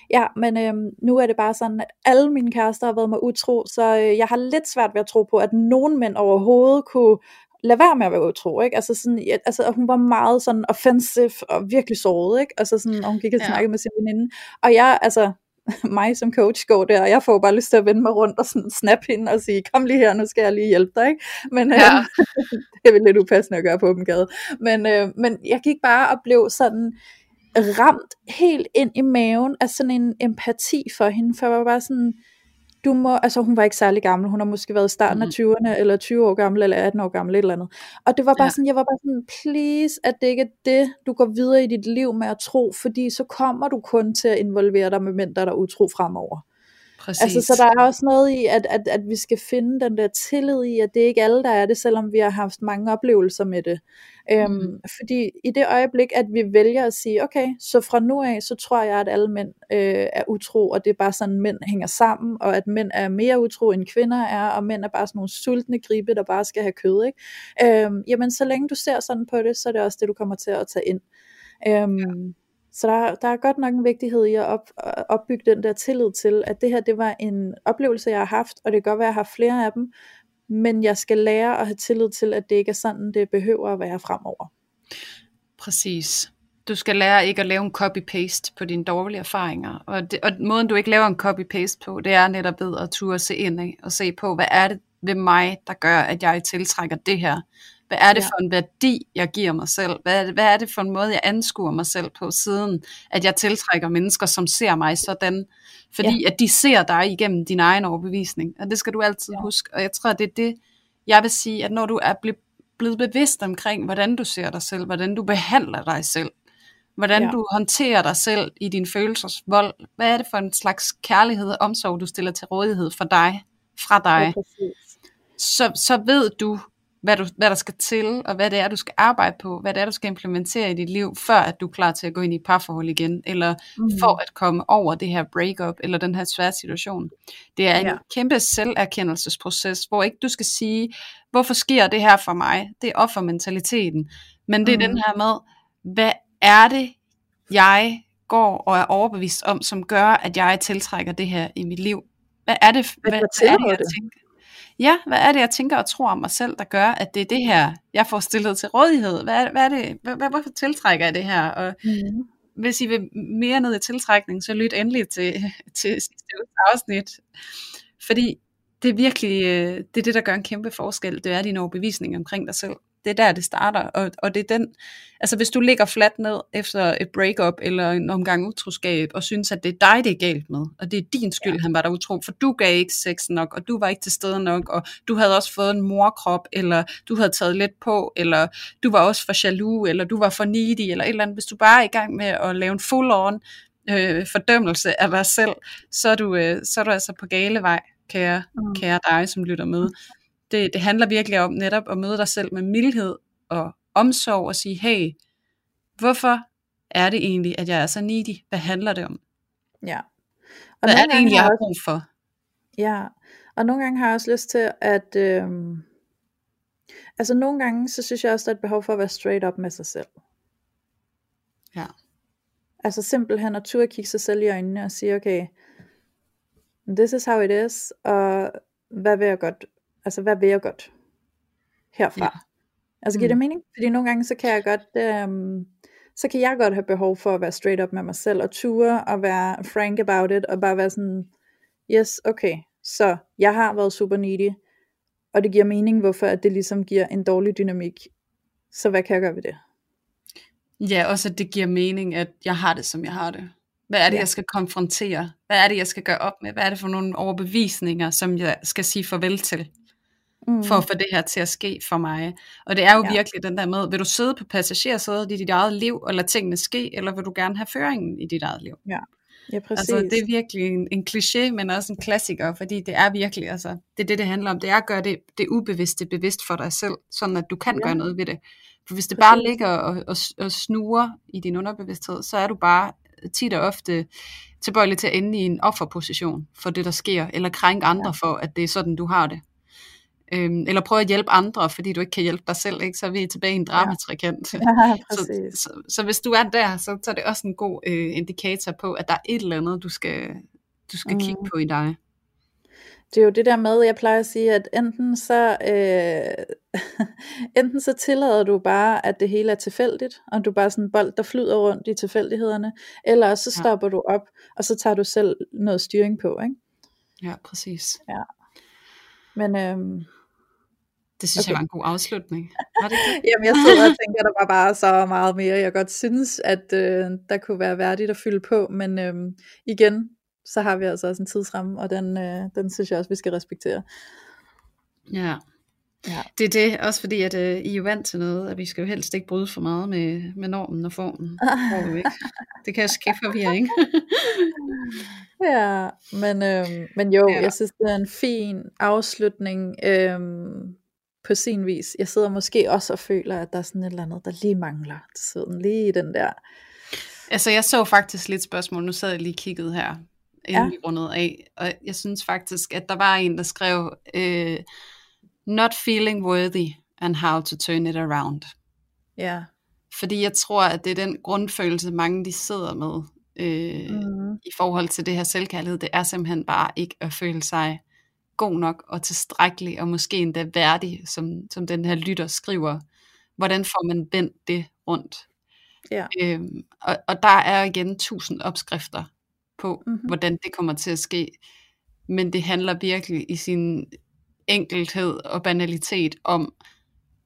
ja, men øhm, nu er det bare sådan, at alle mine kærester har været mig utro, så øh, jeg har lidt svært ved at tro på, at nogen mænd overhovedet kunne lad være med at være utro, ikke? Altså sådan, ja, altså hun var meget sådan offensive og virkelig såret, ikke? Altså sådan, og hun gik og snakkede ja. med sin veninde. Og jeg, altså, <laughs> mig som coach går der, og jeg får bare lyst til at vende mig rundt og sådan snap hende og sige, kom lige her, nu skal jeg lige hjælpe dig, ikke? Men øh, Ja. <laughs> det er vel lidt upassende at gøre på åben gade. Men, øh, men jeg gik bare og blev sådan ramt helt ind i maven af sådan en empati for hende, for jeg var bare sådan, du må, altså hun var ikke særlig gammel, hun har måske været i starten af Mhm. 20'erne, eller 20 år gammel, eller 18 år gammel, et eller andet. Og det var bare Ja. sådan, jeg var bare sådan, please, at det ikke er det, du går videre i dit liv med at tro, fordi så kommer du kun til at involvere dig med mænd, der er utro fremover. Præcis. Altså, så der er også noget i, at, at, at vi skal finde den der tillid i, at det er ikke alle, der er det, selvom vi har haft mange oplevelser med det. Øhm, Mhm. Fordi i det øjeblik, at vi vælger at sige, okay, så fra nu af, så tror jeg, at alle mænd øh, er utro, og det er bare sådan, mænd hænger sammen, og at mænd er mere utro, end kvinder er, og mænd er bare sådan nogle sultne gribe, der bare skal have kød. Ikke? Øhm, jamen, så længe du ser sådan på det, så er det også det, du kommer til at tage ind. Øhm, ja. Så der, der er godt nok en vigtighed i at op, opbygge den der tillid til, at det her det var en oplevelse, jeg har haft, og det kan godt være, at jeg har flere af dem, men jeg skal lære at have tillid til, at det ikke er sådan, det behøver at være fremover. Præcis. Du skal lære ikke at lave en copy-paste på dine dårlige erfaringer. Og, det, og måden du ikke laver en copy-paste på, det er netop ved at turde se ind af og se på, hvad er det ved mig, der gør, at jeg tiltrækker det her? Hvad er det Ja. for en værdi, jeg giver mig selv? Hvad er, det, hvad er det for en måde, jeg anskuer mig selv på siden, at jeg tiltrækker mennesker, som ser mig sådan? Fordi at de ser dig igennem din egen overbevisning. Og det skal du altid Ja. huske. Og jeg tror, det er det, jeg vil sige, at når du er ble- blevet bevidst omkring, hvordan du ser dig selv, hvordan du behandler dig selv, hvordan Ja. du håndterer dig selv i din følelsesvold, hvad er det for en slags kærlighed og omsorg, du stiller til rådighed for dig, fra dig, Ja, præcis. så, så ved du hvad, du, hvad der skal til, og hvad det er, du skal arbejde på, hvad det er, du skal implementere i dit liv, før at du er klar til at gå ind i et parforhold igen, eller mm. for at komme over det her breakup, eller den her svære situation. Det er en Ja. kæmpe selverkendelsesproces, hvor ikke du skal sige, hvorfor sker det her for mig? Det er offermentaliteten. Men det er Mhm. den her med, hvad er det, jeg går og er overbevist om, som gør, at jeg tiltrækker det her i mit liv? Hvad er det, hvad, hvad, er det jeg tænker? Ja, hvad er det, jeg tænker og tror om mig selv, der gør, at det er det her, jeg får stillet til rådighed? Hvad er, hvad er det, hvad, hvad, hvorfor tiltrækker jeg det her? Og Mhm. hvis I vil mere ned i tiltrækning, så lyt endelig til, <laughs> til sidste afsnit. Fordi det er virkelig, øh, det er det, der gør en kæmpe forskel. Det er din overbevisning omkring dig selv. Det er der, det starter. Og, og det er den, altså hvis du ligger fladt ned efter et breakup eller en omgang utroskab, og synes, at det er dig, det er galt med, og det er din skyld, ja. han var der utro, for du gav ikke sex nok, og du var ikke til stede nok, og du havde også fået en morkrop, eller du havde taget lidt på, eller du var også for jaloux, eller du var for needy, eller et eller andet. Hvis du bare er i gang med at lave en full-on øh, fordømmelse af dig selv, så er du, øh, så er du altså på gale vej, kære, Mm. kære dig, som lytter med. Det, det handler virkelig om netop at møde dig selv med mildhed og omsorg og sige, hey, hvorfor er det egentlig, at jeg er så needy? Hvad handler det om? Ja. Og Hvad er det egentlig, jeg har brug for? Ja, og nogle gange har jeg også lyst til at, øhm, altså nogle gange, så synes jeg også, der er et behov for at være straight up med sig selv. Ja. Altså simpelthen at turde kigge sig selv i øjnene og sige, okay, this is how it is, og hvad vil jeg godt, altså hvad vil jeg godt herfra? Ja. Altså giver Mm. det mening? Fordi nogle gange, så kan jeg godt, øhm, så kan jeg godt have behov for at være straight up med mig selv, og ture og være frank about it, og bare være sådan, yes, okay, så jeg har været super needy, og det giver mening, hvorfor at det ligesom giver en dårlig dynamik. Så hvad kan jeg gøre ved det? Ja, også at det giver mening, at jeg har det, som jeg har det. Hvad er det, ja. jeg skal konfrontere? Hvad er det, jeg skal gøre op med? Hvad er det for nogle overbevisninger, som jeg skal sige farvel til, Mm. for at få det her til at ske for mig? Og det er jo Ja. ja. virkelig den der med, vil du sidde på passagersædet i dit eget liv, og lade tingene ske, eller vil du gerne have føringen i dit eget liv? Ja, præcis. Altså, det er virkelig en, en kliché, men også en klassiker, fordi det er virkelig, altså, det er det, det handler om. Det er at gøre det, det ubevidste bevidst for dig selv, sådan at du kan Ja. gøre noget ved det. For hvis det Præcis. bare ligger og, og, og snuger i din underbevidsthed, så er du bare tit og ofte tilbøjelig til at ende i en offerposition for det, der sker, eller krænke andre ja. for, at det er sådan, du har det. Øhm, eller prøve at hjælpe andre, fordi du ikke kan hjælpe dig selv, ikke? så er vi tilbage i en dramatrikant. <laughs> ja, Så, præcis. så, så hvis du er der, så, så er det også en god øh, indikator på, at der er et eller andet, du skal, du skal mm. kigge på i dig. det er jo det der med, jeg plejer at sige, at enten så, øh, <laughs> enten så tillader du bare, at det hele er tilfældigt, og du er bare sådan en bold, der flyder rundt i tilfældighederne, eller så stopper ja. du op, og så tager du selv noget styring på, ikke? Ja, præcis. Ja. Men øhm, det synes okay. jeg var en god afslutning. Var det ikke? <laughs> Jamen jeg sidder og tænker, der var bare så meget mere, jeg godt synes, at øh, der kunne være værdigt at fylde på, men øh, igen, så har vi altså også en tidsramme, og den, øh, den synes jeg også, vi skal respektere. Ja. ja. Det er det, også fordi, at øh, I er jo vant til noget, at vi skal jo helst ikke bryde for meget med, med normen og formen. <laughs> Det, ikke. det kan jo ske forvirring. ja, men, øh, men jo, ja. jeg synes, det er en fin afslutning øh, på sin vis. Jeg sidder måske også og føler, at der er sådan et eller andet, der lige mangler. Sådan lige i den der... Altså, jeg så faktisk lidt spørgsmål. Nu sad jeg lige kigget her inden ja. vi rundede af. Og jeg synes faktisk, at der var en, der skrev, uh, not feeling worthy and how to turn it around. Ja. Fordi jeg tror, at det er den grundfølelse, mange de sidder med øh, mm. i forhold til det her selvkærlighed. Det er simpelthen bare ikke at føle sig god nok og tilstrækkelig, og måske endda værdig, som, som den her lytter skriver. Hvordan får man vendt det rundt? Ja. Øhm, og, og der er igen tusind opskrifter på, mm-hmm. hvordan det kommer til at ske. Men det handler virkelig i sin enkelhed og banalitet om,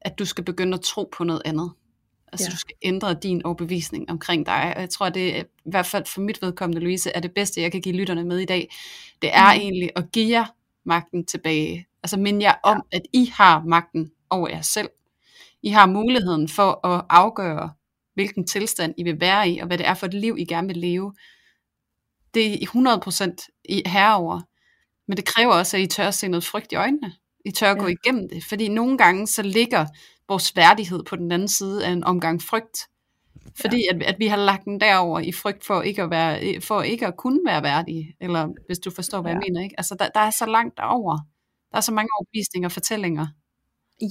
at du skal begynde at tro på noget andet. Altså ja. du skal ændre din overbevisning omkring dig. Og jeg tror, det er, i hvert fald for mit vedkommende, Louise, er det bedste, jeg kan give lytterne med i dag. Det er mm. egentlig at give jer magten tilbage. Altså minde jer om, ja. at I har magten over jer selv. I har muligheden for at afgøre, hvilken tilstand I vil være i, og hvad det er for et liv, I gerne vil leve det er I 100% i herover. Men det kræver også, at I tør at se noget frygt i øjnene. I tør at ja. gå igennem det. Fordi nogle gange så ligger vores værdighed på den anden side af en omgang frygt. Fordi ja. at, at vi har lagt den derover i frygt for ikke at være, for ikke at kunne være værdige, eller hvis du forstår, hvad ja. jeg mener, ikke? Altså, der, der er så langt derover. Der er så mange overbevisninger og fortællinger.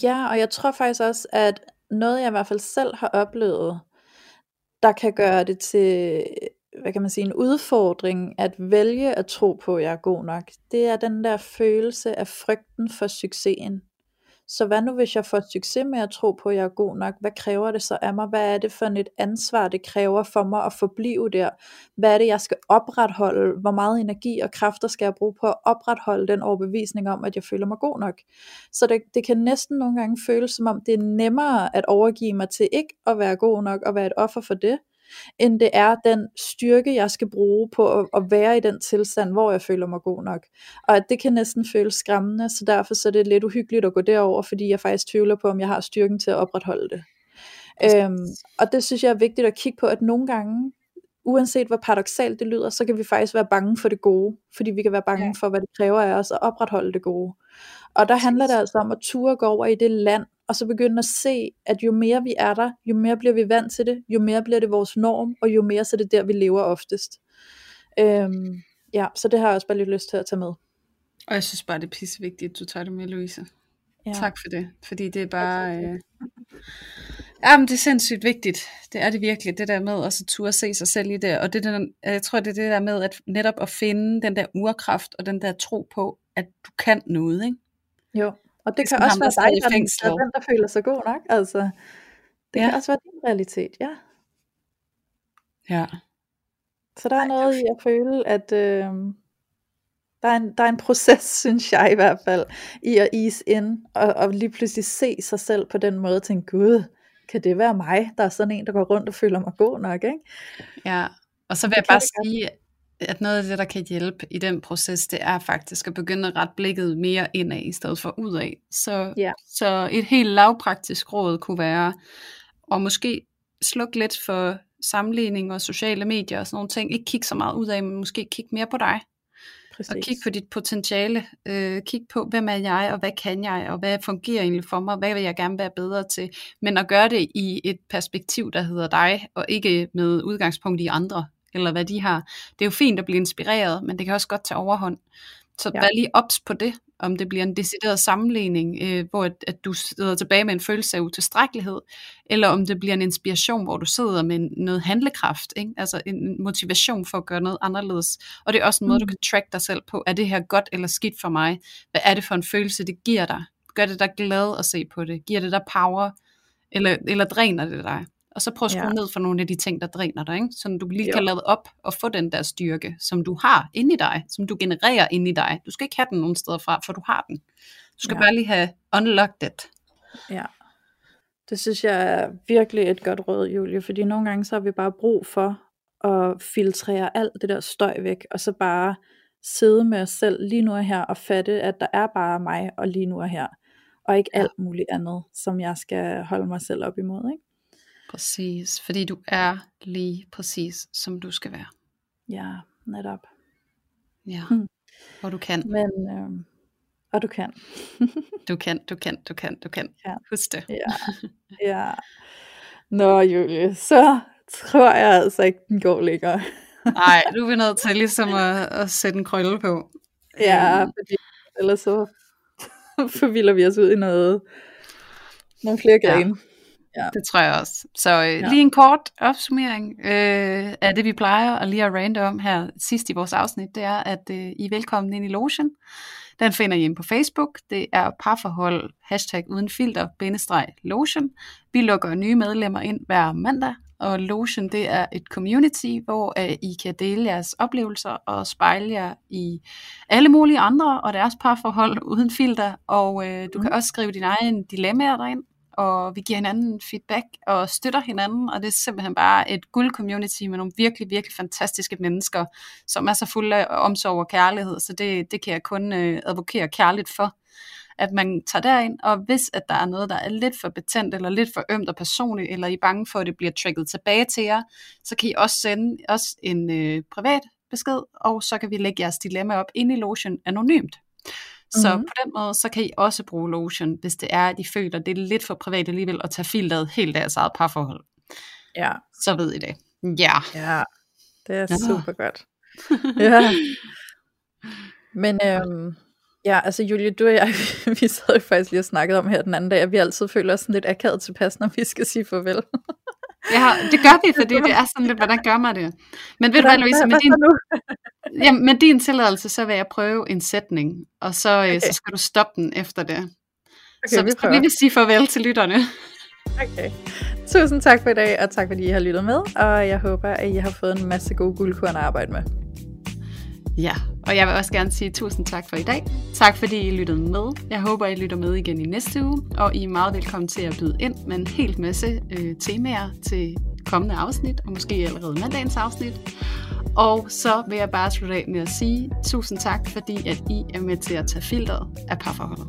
Ja, og jeg tror faktisk også, at noget jeg i hvert fald selv har oplevet, der kan gøre det til hvad kan man sige, en udfordring at vælge at tro på, at jeg er god nok, det er den der følelse af frygten for succesen. Så hvad nu hvis jeg får succes med at tro på, at jeg er god nok? Hvad kræver det så af mig? Hvad er det for et ansvar, det kræver for mig at forblive der? Hvad er det, jeg skal opretholde? Hvor meget energi og kræfter skal jeg bruge på at opretholde den overbevisning om, at jeg føler mig god nok? Så det, det kan næsten nogle gange føles som om, det er nemmere at overgive mig til ikke at være god nok og være et offer for det, end det er den styrke, jeg skal bruge på at, at være i den tilstand, hvor jeg føler mig god nok. Og at det kan næsten føles skræmmende, så derfor så er det lidt uhyggeligt at gå derover, fordi jeg faktisk tvivler på, om jeg har styrken til at opretholde det. Øhm, og det synes jeg er vigtigt at kigge på, at nogle gange, uanset hvor paradoxalt det lyder, så kan vi faktisk være bange for det gode, fordi vi kan være bange ja. for, hvad det kræver af os at opretholde det gode. Og der handler det altså om at ture gå over i det land, og så begynde at se, at jo mere vi er der, jo mere bliver vi vant til det, jo mere bliver det vores norm, og jo mere så er det der, vi lever oftest. Øhm, ja, så det har jeg også bare lidt lyst til at tage med. Og jeg synes bare, det er pissevigtigt, at du tager det med, Louise. Ja. Tak for det, fordi det er bare... Øh... Jamen, det er sindssygt vigtigt. Det er det virkelig, det der med at så turde se sig selv i det. Og det der, jeg tror, det er det der med at netop at finde den der urkraft og den der tro på, at du kan noget, ikke? Jo. Og det, det kan også ham, være dig, der, der, den, der føler sig god nok. Altså, det ja. kan også være din realitet, ja. Ja. Så der er noget i at føle, at øh, der, er en, der er en proces, <laughs> synes jeg i hvert fald, i at ease ind, og, og lige pludselig se sig selv på den måde, og tænke, gud, kan det være mig, der er sådan en, der går rundt og føler mig god nok, ikke? Ja, og så vil jeg bare sige, at noget af det, der kan hjælpe i den proces, det er faktisk at begynde at rette blikket mere indad, i stedet for udad. Så, ja. så et helt lavpraktisk råd kunne være, at måske slukke lidt for sammenligning og sociale medier og sådan nogle ting. Ikke kigge så meget ud af, men måske kigge mere på dig. Præcis. Og kig på dit potentiale. Øh, kig på, hvem er jeg, og hvad kan jeg, og hvad fungerer egentlig for mig, hvad vil jeg gerne være bedre til. Men at gøre det i et perspektiv, der hedder dig, og ikke med udgangspunkt i andre eller hvad de har. Det er jo fint at blive inspireret, men det kan også godt tage overhånd. Så Ja. vær lige ops på det, om det bliver en decideret sammenligning, øh, hvor at, at du sidder tilbage med en følelse af utilstrækkelighed, eller om det bliver en inspiration, hvor du sidder med noget handlekraft, ikke? altså en motivation for at gøre noget anderledes. Og det er også en måde, du Mm. kan track dig selv på, er det her godt eller skidt for mig? Hvad er det for en følelse, det giver dig? Gør det dig glad at se på det? Giver det dig power? Eller, eller dræner det dig? Og så prøv at skrue Ja. ned for nogle af de ting, der dræner dig, ikke? så du lige Jo. kan lade op og få den der styrke, som du har inde i dig, som du genererer inde i dig. Du skal ikke have den nogen steder fra, for du har den. Du skal Ja. bare lige have unlocked it. Ja. Det synes jeg er virkelig et godt råd, Julie, fordi nogle gange så har vi bare brug for at filtrere alt det der støj væk, og så bare sidde med os selv lige nu og her, og fatte, at der er bare mig, og lige nu og her, og ikke alt muligt andet, som jeg skal holde mig selv op imod, ikke? Præcis, fordi du er lige præcis, som du skal være. Ja, netop. Ja, Hmm. og du kan, Men, øh, og <laughs> du kan. du kan, du kan, du kan, du kan. Ja. Husk det. Ja, <laughs> ja. Nå, Julie, så tror jeg altså ikke, den går længere. Nej, du er nødt til <laughs> ligesom at, at sætte en krølle på. Ja, Øhm, fordi ellers så forvilder vi os ud i noget, nogle flere Ja. Grene. Det tror jeg også. Så øh, Ja. lige en kort opsummering øh, af det, vi plejer at lige at rande om her sidst i vores afsnit, det er, at øh, I er velkommen ind i Lotion. Den finder I inde på Facebook. Det er parforhold, hashtag uden filter, bindestreg Lotion. Vi lukker nye medlemmer ind hver mandag, og Lotion det er et community, hvor øh, I kan dele jeres oplevelser og spejle jer i alle mulige andre og deres parforhold uden filter. Og øh, du Mhm. kan også skrive dine egne dilemmaer derind, og vi giver hinanden feedback og støtter hinanden, og det er simpelthen bare et guld community med nogle virkelig, virkelig fantastiske mennesker, som er så fulde af omsorg og kærlighed, så det, det kan jeg kun øh, advokere kærligt for, at man tager derind, og hvis at der er noget, der er lidt for betændt, eller lidt for ømt og personligt, eller I er bange for, at det bliver trigget tilbage til jer, så kan I også sende os en øh, privat besked, og så kan vi lægge jeres dilemma op ind i Lotion anonymt. Så Mhm. på den måde, så kan I også bruge lotion, hvis det er, at I føler, at det er lidt for privat alligevel at tage filteret helt af jeres eget parforhold. Ja, Så ved I det. Ja. ja, det er Nå. super godt. <laughs> Ja. Men øhm, ja, altså Julie, du og jeg, <laughs> vi sad jo faktisk lige og snakkede om her den anden dag, at vi altid føler os sådan lidt akavet tilpas, når vi skal sige farvel. Ja, det gør vi, fordi <laughs> det er sådan lidt, hvordan gør man det? Men ved du hvad, Louise, med din, <laughs> ja, med din tilladelse, så vil jeg prøve en sætning, og så, okay. Okay. så skal du stoppe den efter det. Okay, så, vi prøver. vi vil sige farvel til lytterne. Okay. Tusind tak for i dag, og tak fordi I har lyttet med, og jeg håber, at I har fået en masse gode guldkorn at arbejde med. Ja, og jeg vil også gerne sige tusind tak for i dag. Tak fordi I lyttede med. Jeg håber, I lytter med igen i næste uge, og I er meget velkommen til at byde ind med en helt masse øh, temaer til kommende afsnit, og måske allerede mandagens afsnit. Og så vil jeg bare slutte af med at sige tusind tak, fordi at I er med til at tage filteret af parforholdet.